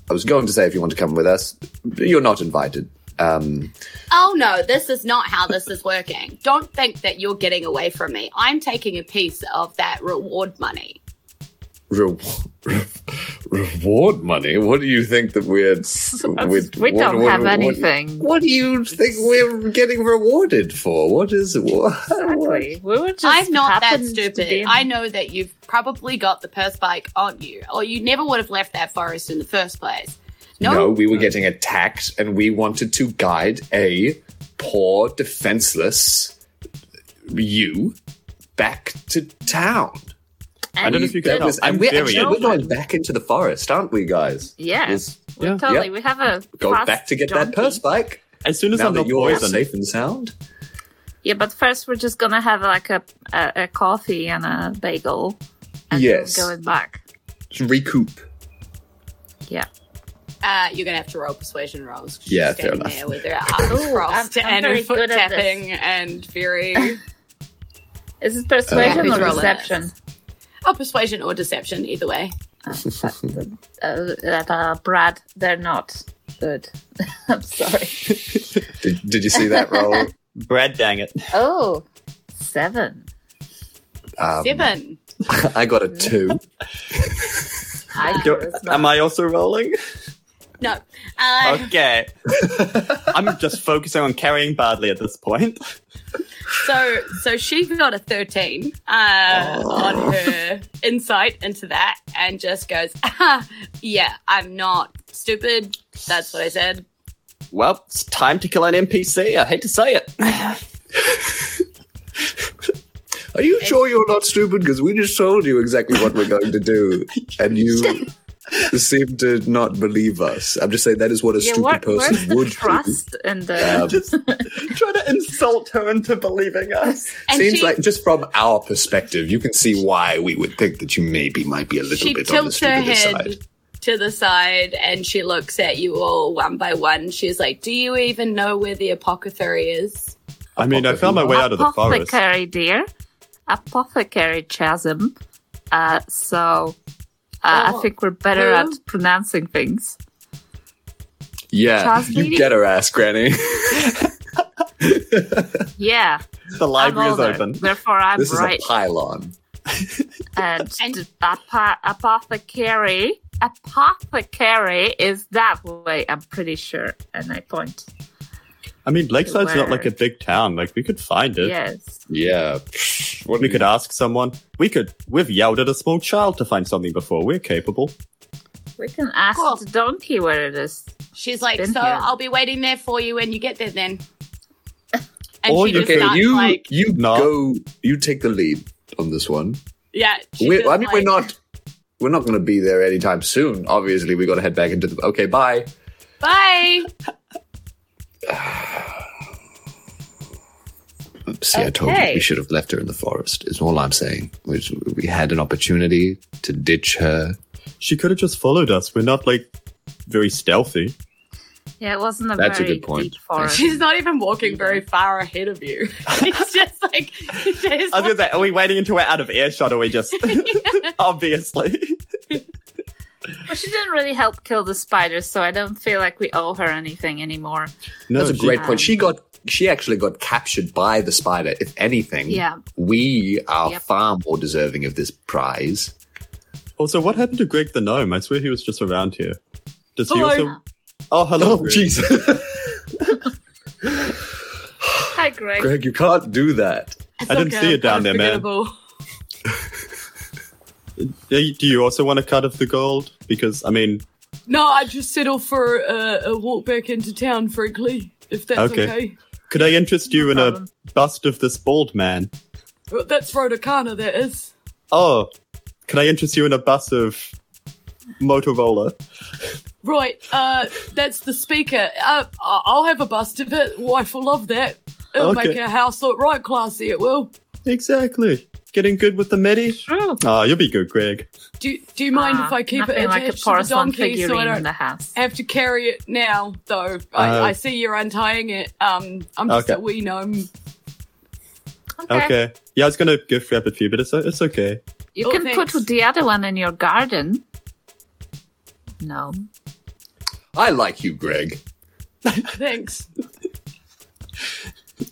I was going to say if you want to come with us, you're not invited. Um, Oh no, this is not how this is working. Don't think that you're getting away from me. I'm taking a piece of that reward money. Re- reward money? What do you think that we're? with- we what- don't what- have what- anything. What do you think we're getting rewarded for? What is what? what? Exactly. We were just I'm not that stupid. I know that you've probably got the purse spike on you, or you never would have left that forest in the first place. No, we were getting attacked, and we wanted to guide a poor, defenseless you back to town. I don't know if you can did- and we're, actually, we're going back into the forest, aren't we, guys? Yeah, Yes. we Yeah. totally. Yeah. We have a Go back to get that purse spike. As soon as Now I'm that you're poisoned, safe and sound. Yeah, but first we're just gonna have like a a, a coffee and a bagel. And Yes. then going back. Recoup. Yeah. Uh, you're gonna have to roll persuasion rolls. 'cause Yeah, she's fair standing enough. There with her arms Ooh, crossed I'm- I'm and very foot good at this. tapping and very. Is this persuasion who's or rolling deception? oh, persuasion or deception, either way. Uh, that uh, Brad, they're not good. I'm sorry. Did, did you see that roll? Brad, dang it. Oh, seven. Um, Seven. I got a two. High Do- am I also rolling? No. Uh, Okay. I'm just focusing on carrying Bardley at this point. So, so she got a thirteen uh, on her insight into that, and just goes, ah, "Yeah, I'm not stupid. That's what I said." Well, it's time to kill an NPC. I hate to say it. Are you sure you're not stupid? Because we just told you exactly what we're going to do, and you seem to not believe us. I'm just saying that is what a yeah, stupid what, where's person the would trust And the? Um, just trying to insult her into believing us. And Seems she, like just from our perspective, you can see why we would think that you maybe might be a little bit on the tilts her stupid head side. to the side, and she looks at you all one by one. She's like, "Do you even know where the apothecary is?" I mean, I found my way out of the forest. Apothecary, dear. Apothecary chasm. Uh, so uh, Oh, I think we're better who? at pronouncing things. Yeah, Charles you get her ass, Granny. Yeah, The library I'm is open. Therefore, I'm this right. is a pylon. and And- the apo- apothecary, apothecary is that way. I'm pretty sure. And I point. I mean, Lakeside's not like a big town. Like, we could find it. Yes. Yeah. What We could ask someone. We could. We've yelled at a small child to find something before. We're capable. We can ask Cool. the donkey where it is. She's like, "So here. I'll be waiting there for you when you get there, then." And Or she you just Okay, starts you like, you No. go. You take the lead on this one. "Yeah." We're, just, I mean, we're not. We're not going to be there anytime soon. Obviously, we got to head back into the. Okay, bye. Bye. See, I told you we should have left her in the forest. Is all I'm saying. We, we had an opportunity to ditch her. She could have just followed us. We're not like very stealthy. Yeah, it wasn't a That's a good point. deep forest. She's not even walking very far ahead of you. It's just like, just I was gonna say, are we waiting until we're out of earshot, or we just obviously? But she didn't really help kill the spiders, so I don't feel like we owe her anything anymore. No, That's a she- great point. Um, she got. She actually got captured by the spider. If anything, Yeah. we are Yep. far more deserving of this prize. Also, what happened to Greg the gnome? I swear he was just around here. Does he also? Oh, hello. Oh, Hi, Greg. Greg, you can't do that. It's I didn't see it down there, man. Do you- do you also want a cut of the gold? Because I mean, No, I just settle for uh, a walk back into town, frankly, if that's Okay. okay. could I interest you in problem. a bust of this bald man? Well, That's Rhodocana, that is. Oh, can I interest you in a bust of Motorola? Right, uh, that's the speaker. Uh, I'll have a bust of it. Wife will love that. It'll Okay. make our house look right classy, it will. Exactly. Getting good with the medi? True. Oh, you'll be good, Greg. Do, do you mind Ah, if I keep it nothing attached like a to the porcelain donkey so I in don't the house. have to carry it now, though? I, Uh, I see you're untying it. Um, I'm just Okay. a wee gnome. Okay. Okay. Yeah, I was gonna gift wrap it for you, but it's it's okay. You Oh, can thanks. put the other one in your garden. No. I like you, Greg. Thanks.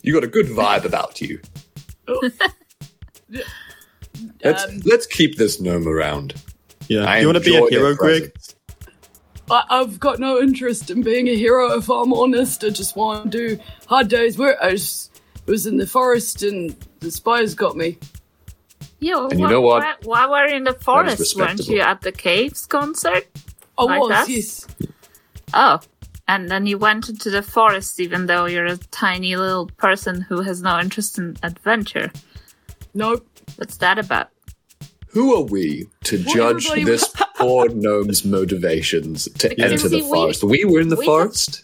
You got a good vibe about you. Oh. Let's Um, let's keep this gnome around. Yeah. I you want to be a hero, Greg? I, I've got no interest in being a hero, if I'm honest. I just want to do hard days work. I just was in the forest and the spiders got me. Yeah, well, And you wh- know what? Why, why were you in the forest? Weren't you at the caves concert? I Like was, us? yes. Oh, and then you went into the forest even though you're a tiny little person who has no interest in adventure. Nope. What's that about? Who are we to Well, judge everybody- this poor gnome's motivations to Because enter see, the forest? We were in the we forest.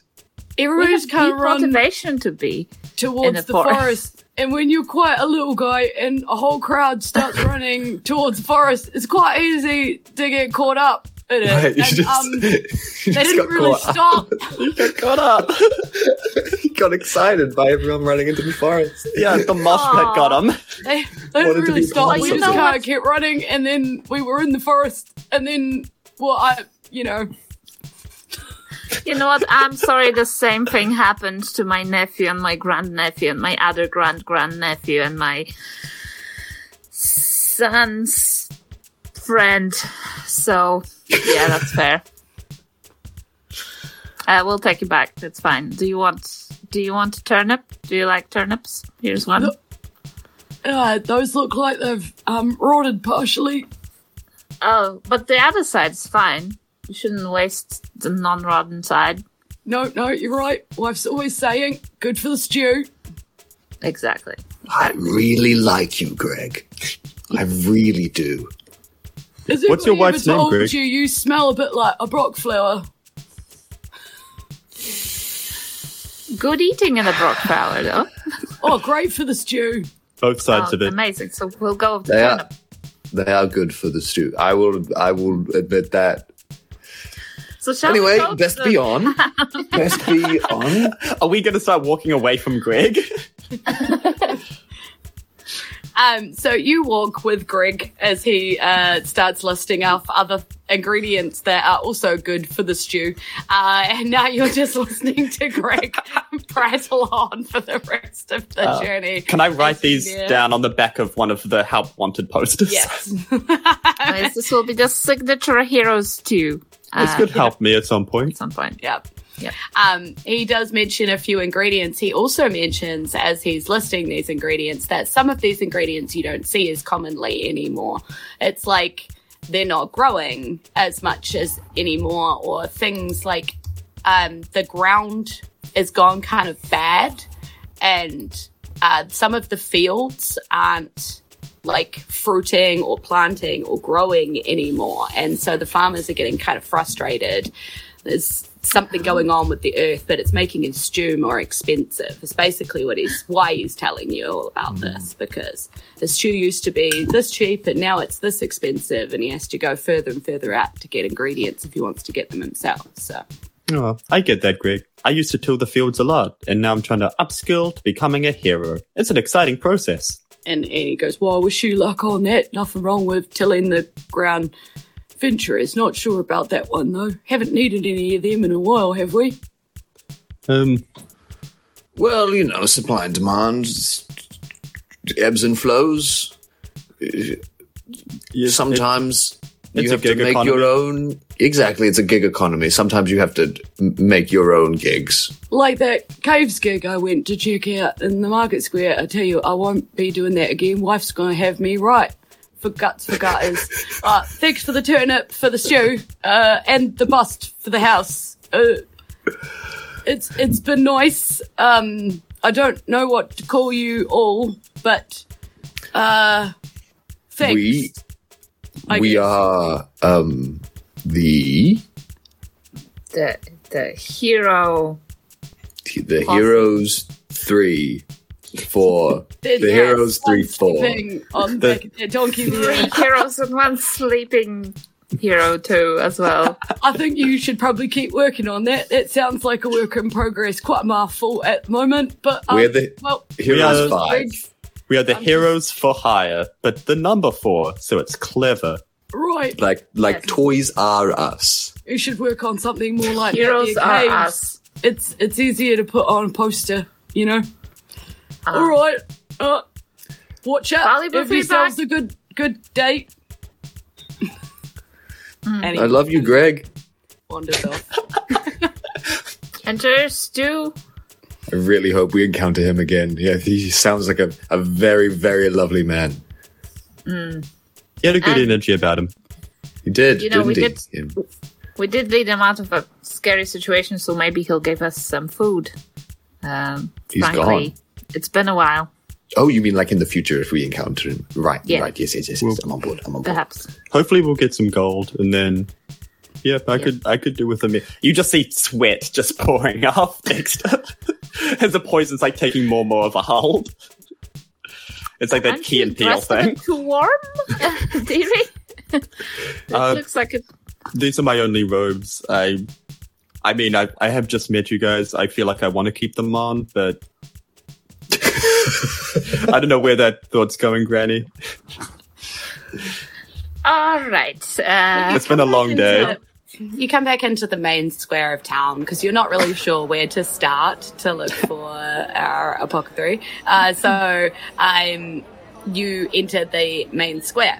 We Everybody's have kind of run motivation to be. towards the the, forest. forest. And when you're quite a little guy and a whole crowd starts running towards the forest, it's quite easy to get caught up in it. Right, you And, just- um, you they just didn't got really stop. You got caught up. he got excited by everyone running into the forest. yeah, the mosh pit got him. They, they didn't really stop. awesome. We You just know kind what? of kept running, and then we were in the forest, and then, well, I, you know, You know what? I'm sorry the same thing happened to my nephew and my grandnephew and my other grand grandnephew and my son's friend. So, yeah, that's fair. Uh, we'll take it back. That's fine. Do you want? Do you want a turnip? Do you like turnips? Here's one. No. uh, those look like they've um, rotted partially. Oh, but the other side's fine. You shouldn't waste the non-rotten side. No, no, you're right. Wife's always saying, good for the stew. Exactly. I really like you, Greg. I really do. Has What's your wife's ever name, told Greg? You, you smell a bit like a brock flower. Good eating in a brook flower, though. Oh, great for the stew. Both sides Oh, of it. amazing. So we'll go with the They are, they are good for the stew. I will. I will admit that. So shall Anyway, go to best be on. Best be on. Are we going to start walking away from Greg? Um, so you walk with Greg as he uh, starts listing off other ingredients that are also good for the stew. Uh, and now you're just listening to Greg prattle on for the rest of the Uh, journey. Can I write these Yeah. down on the back of one of the help wanted posters? Yes. Anyways, this will be the signature heroes too. This uh, could help me at some point. at some point. Yep. Um, he does mention a few ingredients. He also mentions, as he's listing these ingredients, that some of these ingredients you don't see as commonly anymore. It's like they're not growing as much as anymore, or things like um, the ground is gone kind of bad, and uh, some of the fields aren't like fruiting or planting or growing anymore. And so the farmers are getting kind of frustrated. There's something going on with the earth, but it's making his stew more expensive. It's basically what he's why he's telling you all about mm-hmm. this because the stew used to be this cheap and now it's this expensive, and he has to go further and further out to get ingredients if he wants to get them himself. So Oh, I get that, Greg. I used to till the fields a lot, and now I'm trying to upskill to becoming a hero. It's an exciting process. And, and he goes, Well, I wish you luck on that. Nothing wrong with tilling the ground. Venture is not sure about that one, though. Haven't needed any of them in a while, have we? Um, Well, you know, supply and demand, ebbs and flows. yes, Sometimes it's you have to gig make your own. Exactly, it's a gig economy. Sometimes you have to make your own gigs. Like that caves gig I went to check out in the market square. I tell you, I won't be doing that again. Wife's going to have me right. For guts, for gutters. uh, thanks for the turnip, for the stew, uh, and the bust for the house. Uh, it's it's been nice. Um, I don't know what to call you all, but uh, thanks. We I we guess. are um the The the hero. the heroes three four the There's heroes three four. on The- back of their donkey Three heroes and one sleeping hero too as well. I think you should probably keep working on that. That sounds like a work in progress, quite a mouthful at the moment. But um, We're the well, heroes are- five. we are the I'm heroes for hire, but the number four, so it's clever. right. Like like Yes. toys are us. You should work on something more like Heroes that. are Caves. us. It's it's easier to put on a poster, you know. Uh, All right. Uh, watch out. Valuable Have yourselves a good good date. and he I love you, Greg. wanders off. Enter Stu. I really hope we encounter him again. Yeah, he sounds like a, a very, very lovely man. He had a good And- energy about him. He did, You know, didn't we he? did- Yeah. We did lead him out of a scary situation, so maybe he'll give us some food. Um, He's frankly, gone. It's been a while, Oh, you mean like in the future if we encounter him? Right, Yeah. right. Yes, yes, yes. yes. I'm on board. I'm on board. perhaps. Hopefully, we'll get some gold, and then yeah, I could I could do with a me. You just see sweat just pouring off Dexter as the poison's like taking more and more of a hold. It's like that Aren't Key and Peele dressed thing. Too warm, Deary? it Uh, looks like it. These are my only robes. I, I mean, I I have just met you guys. I feel like I want to keep them on, but I don't know where that thought's going, Granny. All right. Uh, It's been a long day. You come back into the main square of town because you're not really sure where to start to look for our apothecary. Uh, so um, you enter the main square,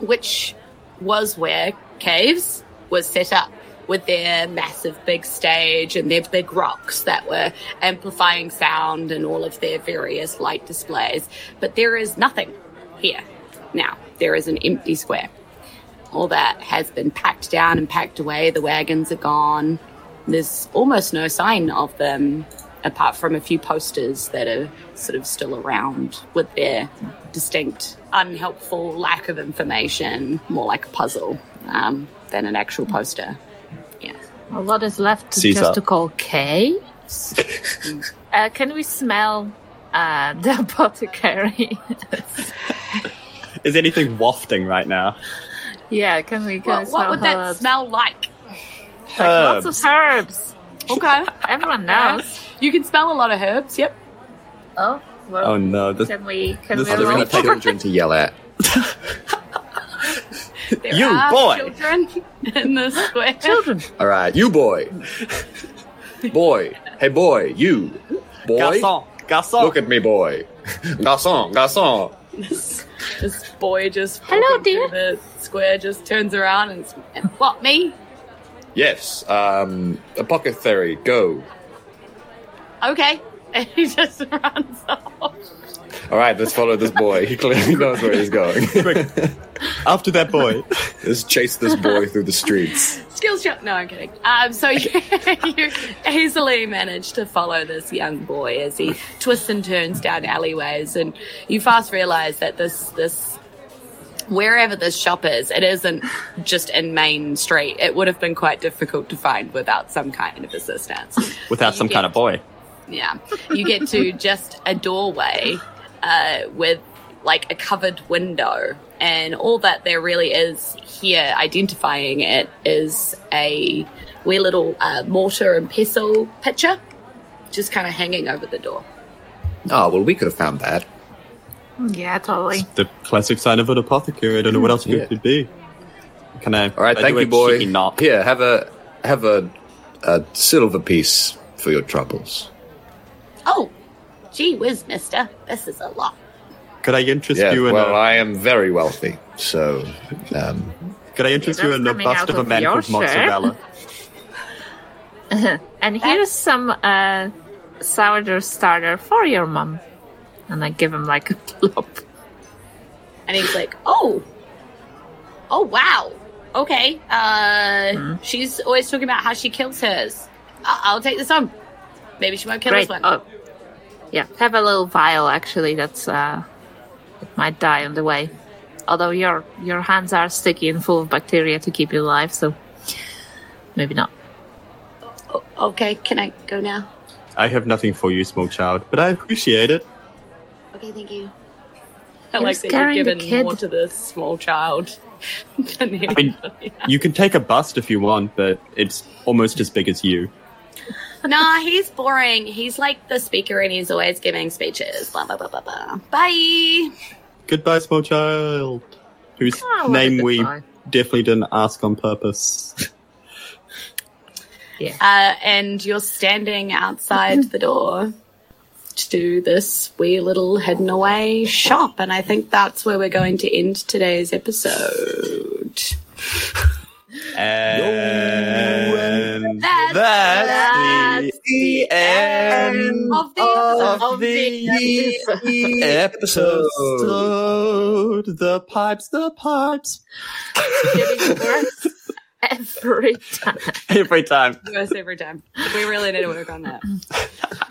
which was where Caves was set up with their massive big stage and their big rocks that were amplifying sound and all of their various light displays. But there is nothing here now. There is an empty square all that has been packed down and packed away. The wagons are gone. There's almost no sign of them apart from a few posters that are sort of still around with their distinct, unhelpful lack of information, more like a puzzle um, than an actual poster. Yeah. a lot is left to Caesar. just to call caves. uh, can we smell uh, the apothecary? Is anything wafting right now? yeah, can we? Can What, we what smell would that herbs? smell like? like Lots of herbs. Okay. Everyone knows. you can smell a lot of herbs, yep. Oh, well, Oh no! This, can we? Can this we is Are there any gonna take- children to yell at? There You, are boy. children in the square. children? All right, you boy. boy. Hey, boy. You. Boy. garçon, garçon. Look at me, boy. Garçon, garçon. This boy just Hello, walking dear. the square just turns around and, and what me? Yes. Um, apothecary, go. Okay, and he just runs off. All right, let's follow this boy. He clearly knows where he's going. After that boy. let's chase this boy through the streets. Skills shot. No, I'm kidding. Um, so you, you easily manage to follow this young boy as he twists and turns down alleyways, and you fast realize that this this wherever this shop is, it isn't just in Main Street. It would have been quite difficult to find without some kind of assistance. Without You some get- kind of boy. Yeah. You get to just a doorway uh, with like a covered window. And all that there really is here, identifying it, is a wee little uh, mortar and pestle picture just kind of hanging over the door. Oh, well, we could have found that. Yeah, totally. The classic sign of an apothecary. I don't know what else it could be. Can I? All right, I thank you, boy. cheeky knock? Here, have a have a, a silver piece for your troubles. Oh, gee whiz, mister. This is a lot. Could I interest Yeah, you in well, a? I am very wealthy, so um, Could I interest you in a coming bust out of a man your called shirt. mozzarella? And here's some uh, sourdough starter for your mom. And I give him like a plop. And he's like, oh, oh, wow. Okay. Uh, she's always talking about how she kills hers. I- I'll take this on. Maybe she won't kill Great. this one. Oh, yeah. Have a little vial actually. That's uh, it might die on the way. Although your your hands are sticky and full of bacteria to keep you alive, so maybe not. O- okay, can I go now? I have nothing for you, small child, but I appreciate it. Okay, thank you. I You're like that you've given kid. more to this small child than mean- You can take a bust if you want, but it's almost as big as you. nah, he's boring. He's like the speaker and he's always giving speeches. Blah, blah, blah, blah, blah. Bye. Goodbye, small child. Whose Oh, name we goodbye. definitely didn't ask on purpose. Yeah. Uh, and you're standing outside the door to this wee little hidden away shop. And I think that's where we're going to end today's episode. And That's- that's, the end Of the of the episode. The pipes, the pipes. Getting worse every every time. Every time. Worse every time. We really need to work on that.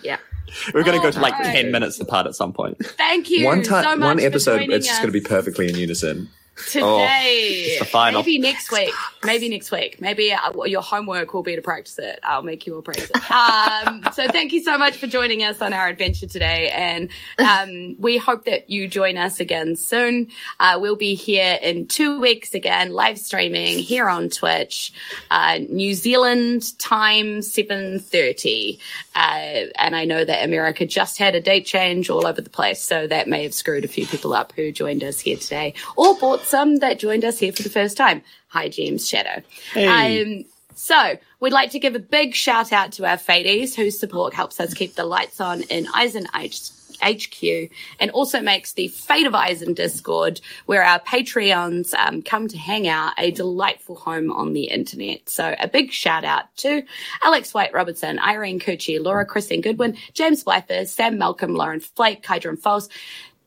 Yeah. We're going to go to like Alright. 10 minutes apart at some point. Thank you one time, so much one episode, joining it's just going to be perfectly in unison. Today. the final. Maybe next week. Maybe next week. Maybe uh, your homework will be to practice it. I'll make you all practice it. Um, so thank you so much for joining us on our adventure today, and um, we hope that you join us again soon. Uh, we'll be here in two weeks again, live streaming here on Twitch, uh, New Zealand time seven thirty, uh, and I know that America just had a date change all over the place, so that may have screwed a few people up who joined us here today, or bought some that joined us here for the first time. Hi, James Shadow. Hey. Um, so, we'd like to give a big shout out to our Fadies whose support helps us keep the lights on in Eisen HQ and also makes the Fate of Eisen Discord, where our Patreons um, come to hang out, a delightful home on the internet. So, a big shout out to Alex White Robertson, Irene Cucci, Laura Christine Goodwin, James Blyther, Sam Malcolm, Lauren Flake, Kydron False,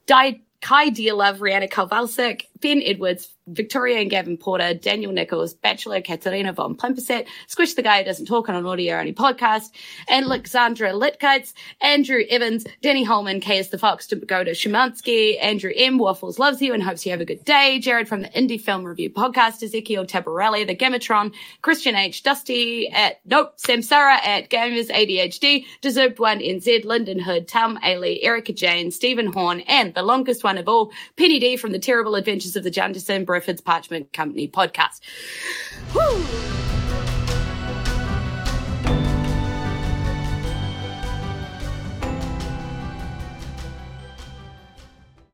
Di- Kai Dearlove, Rihanna Kovalsik, Ben Edwards, Victoria and Gavin Porter, Daniel Nichols, Bachelor Katerina von Plimperset, Squish the Guy Who Doesn't Talk on an Audio Only podcast, and Alexandra Litkites, Andrew Evans, Danny Holman, KS the Fox, to go to Shumansky, Andrew M. Waffles loves you and hopes you have a good day, Jared from the Indie Film Review podcast, Ezekiel Tabarelli, the Gamatron, Christian H. Dusty at, nope, Samsara at Gamers ADHD, Deserved One NZ, Lyndon Hood, Tom Ailey, Erica Jane, Stephen Horn, and the longest one of all, Penny D from the Terrible Adventures of the Janderson Brifford's Parchment Company podcast. Woo!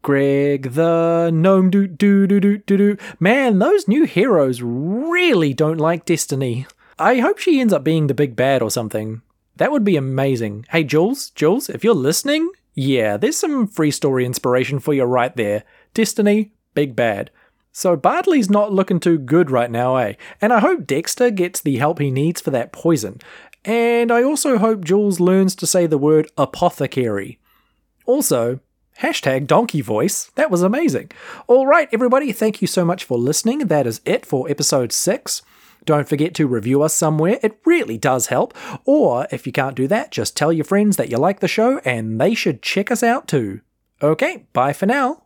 Greg the gnome doo doo doo doo doo doo. Man, those new heroes really don't like Destiny. I hope she ends up being the big bad or something. That would be amazing. Hey, Jules, Jules, if you're listening, yeah, there's some free story inspiration for you right there. Destiny, big bad. So Bardley's not looking too good right now, eh? And I hope Dexter gets the help he needs for that poison. And I also hope Jules learns to say the word apothecary. Also, hashtag donkey voice. That was amazing. All right, everybody, thank you so much for listening. That is it for episode six. Don't forget to review us somewhere, it really does help. Or if you can't do that, just tell your friends that you like the show and they should check us out too. Okay, bye for now.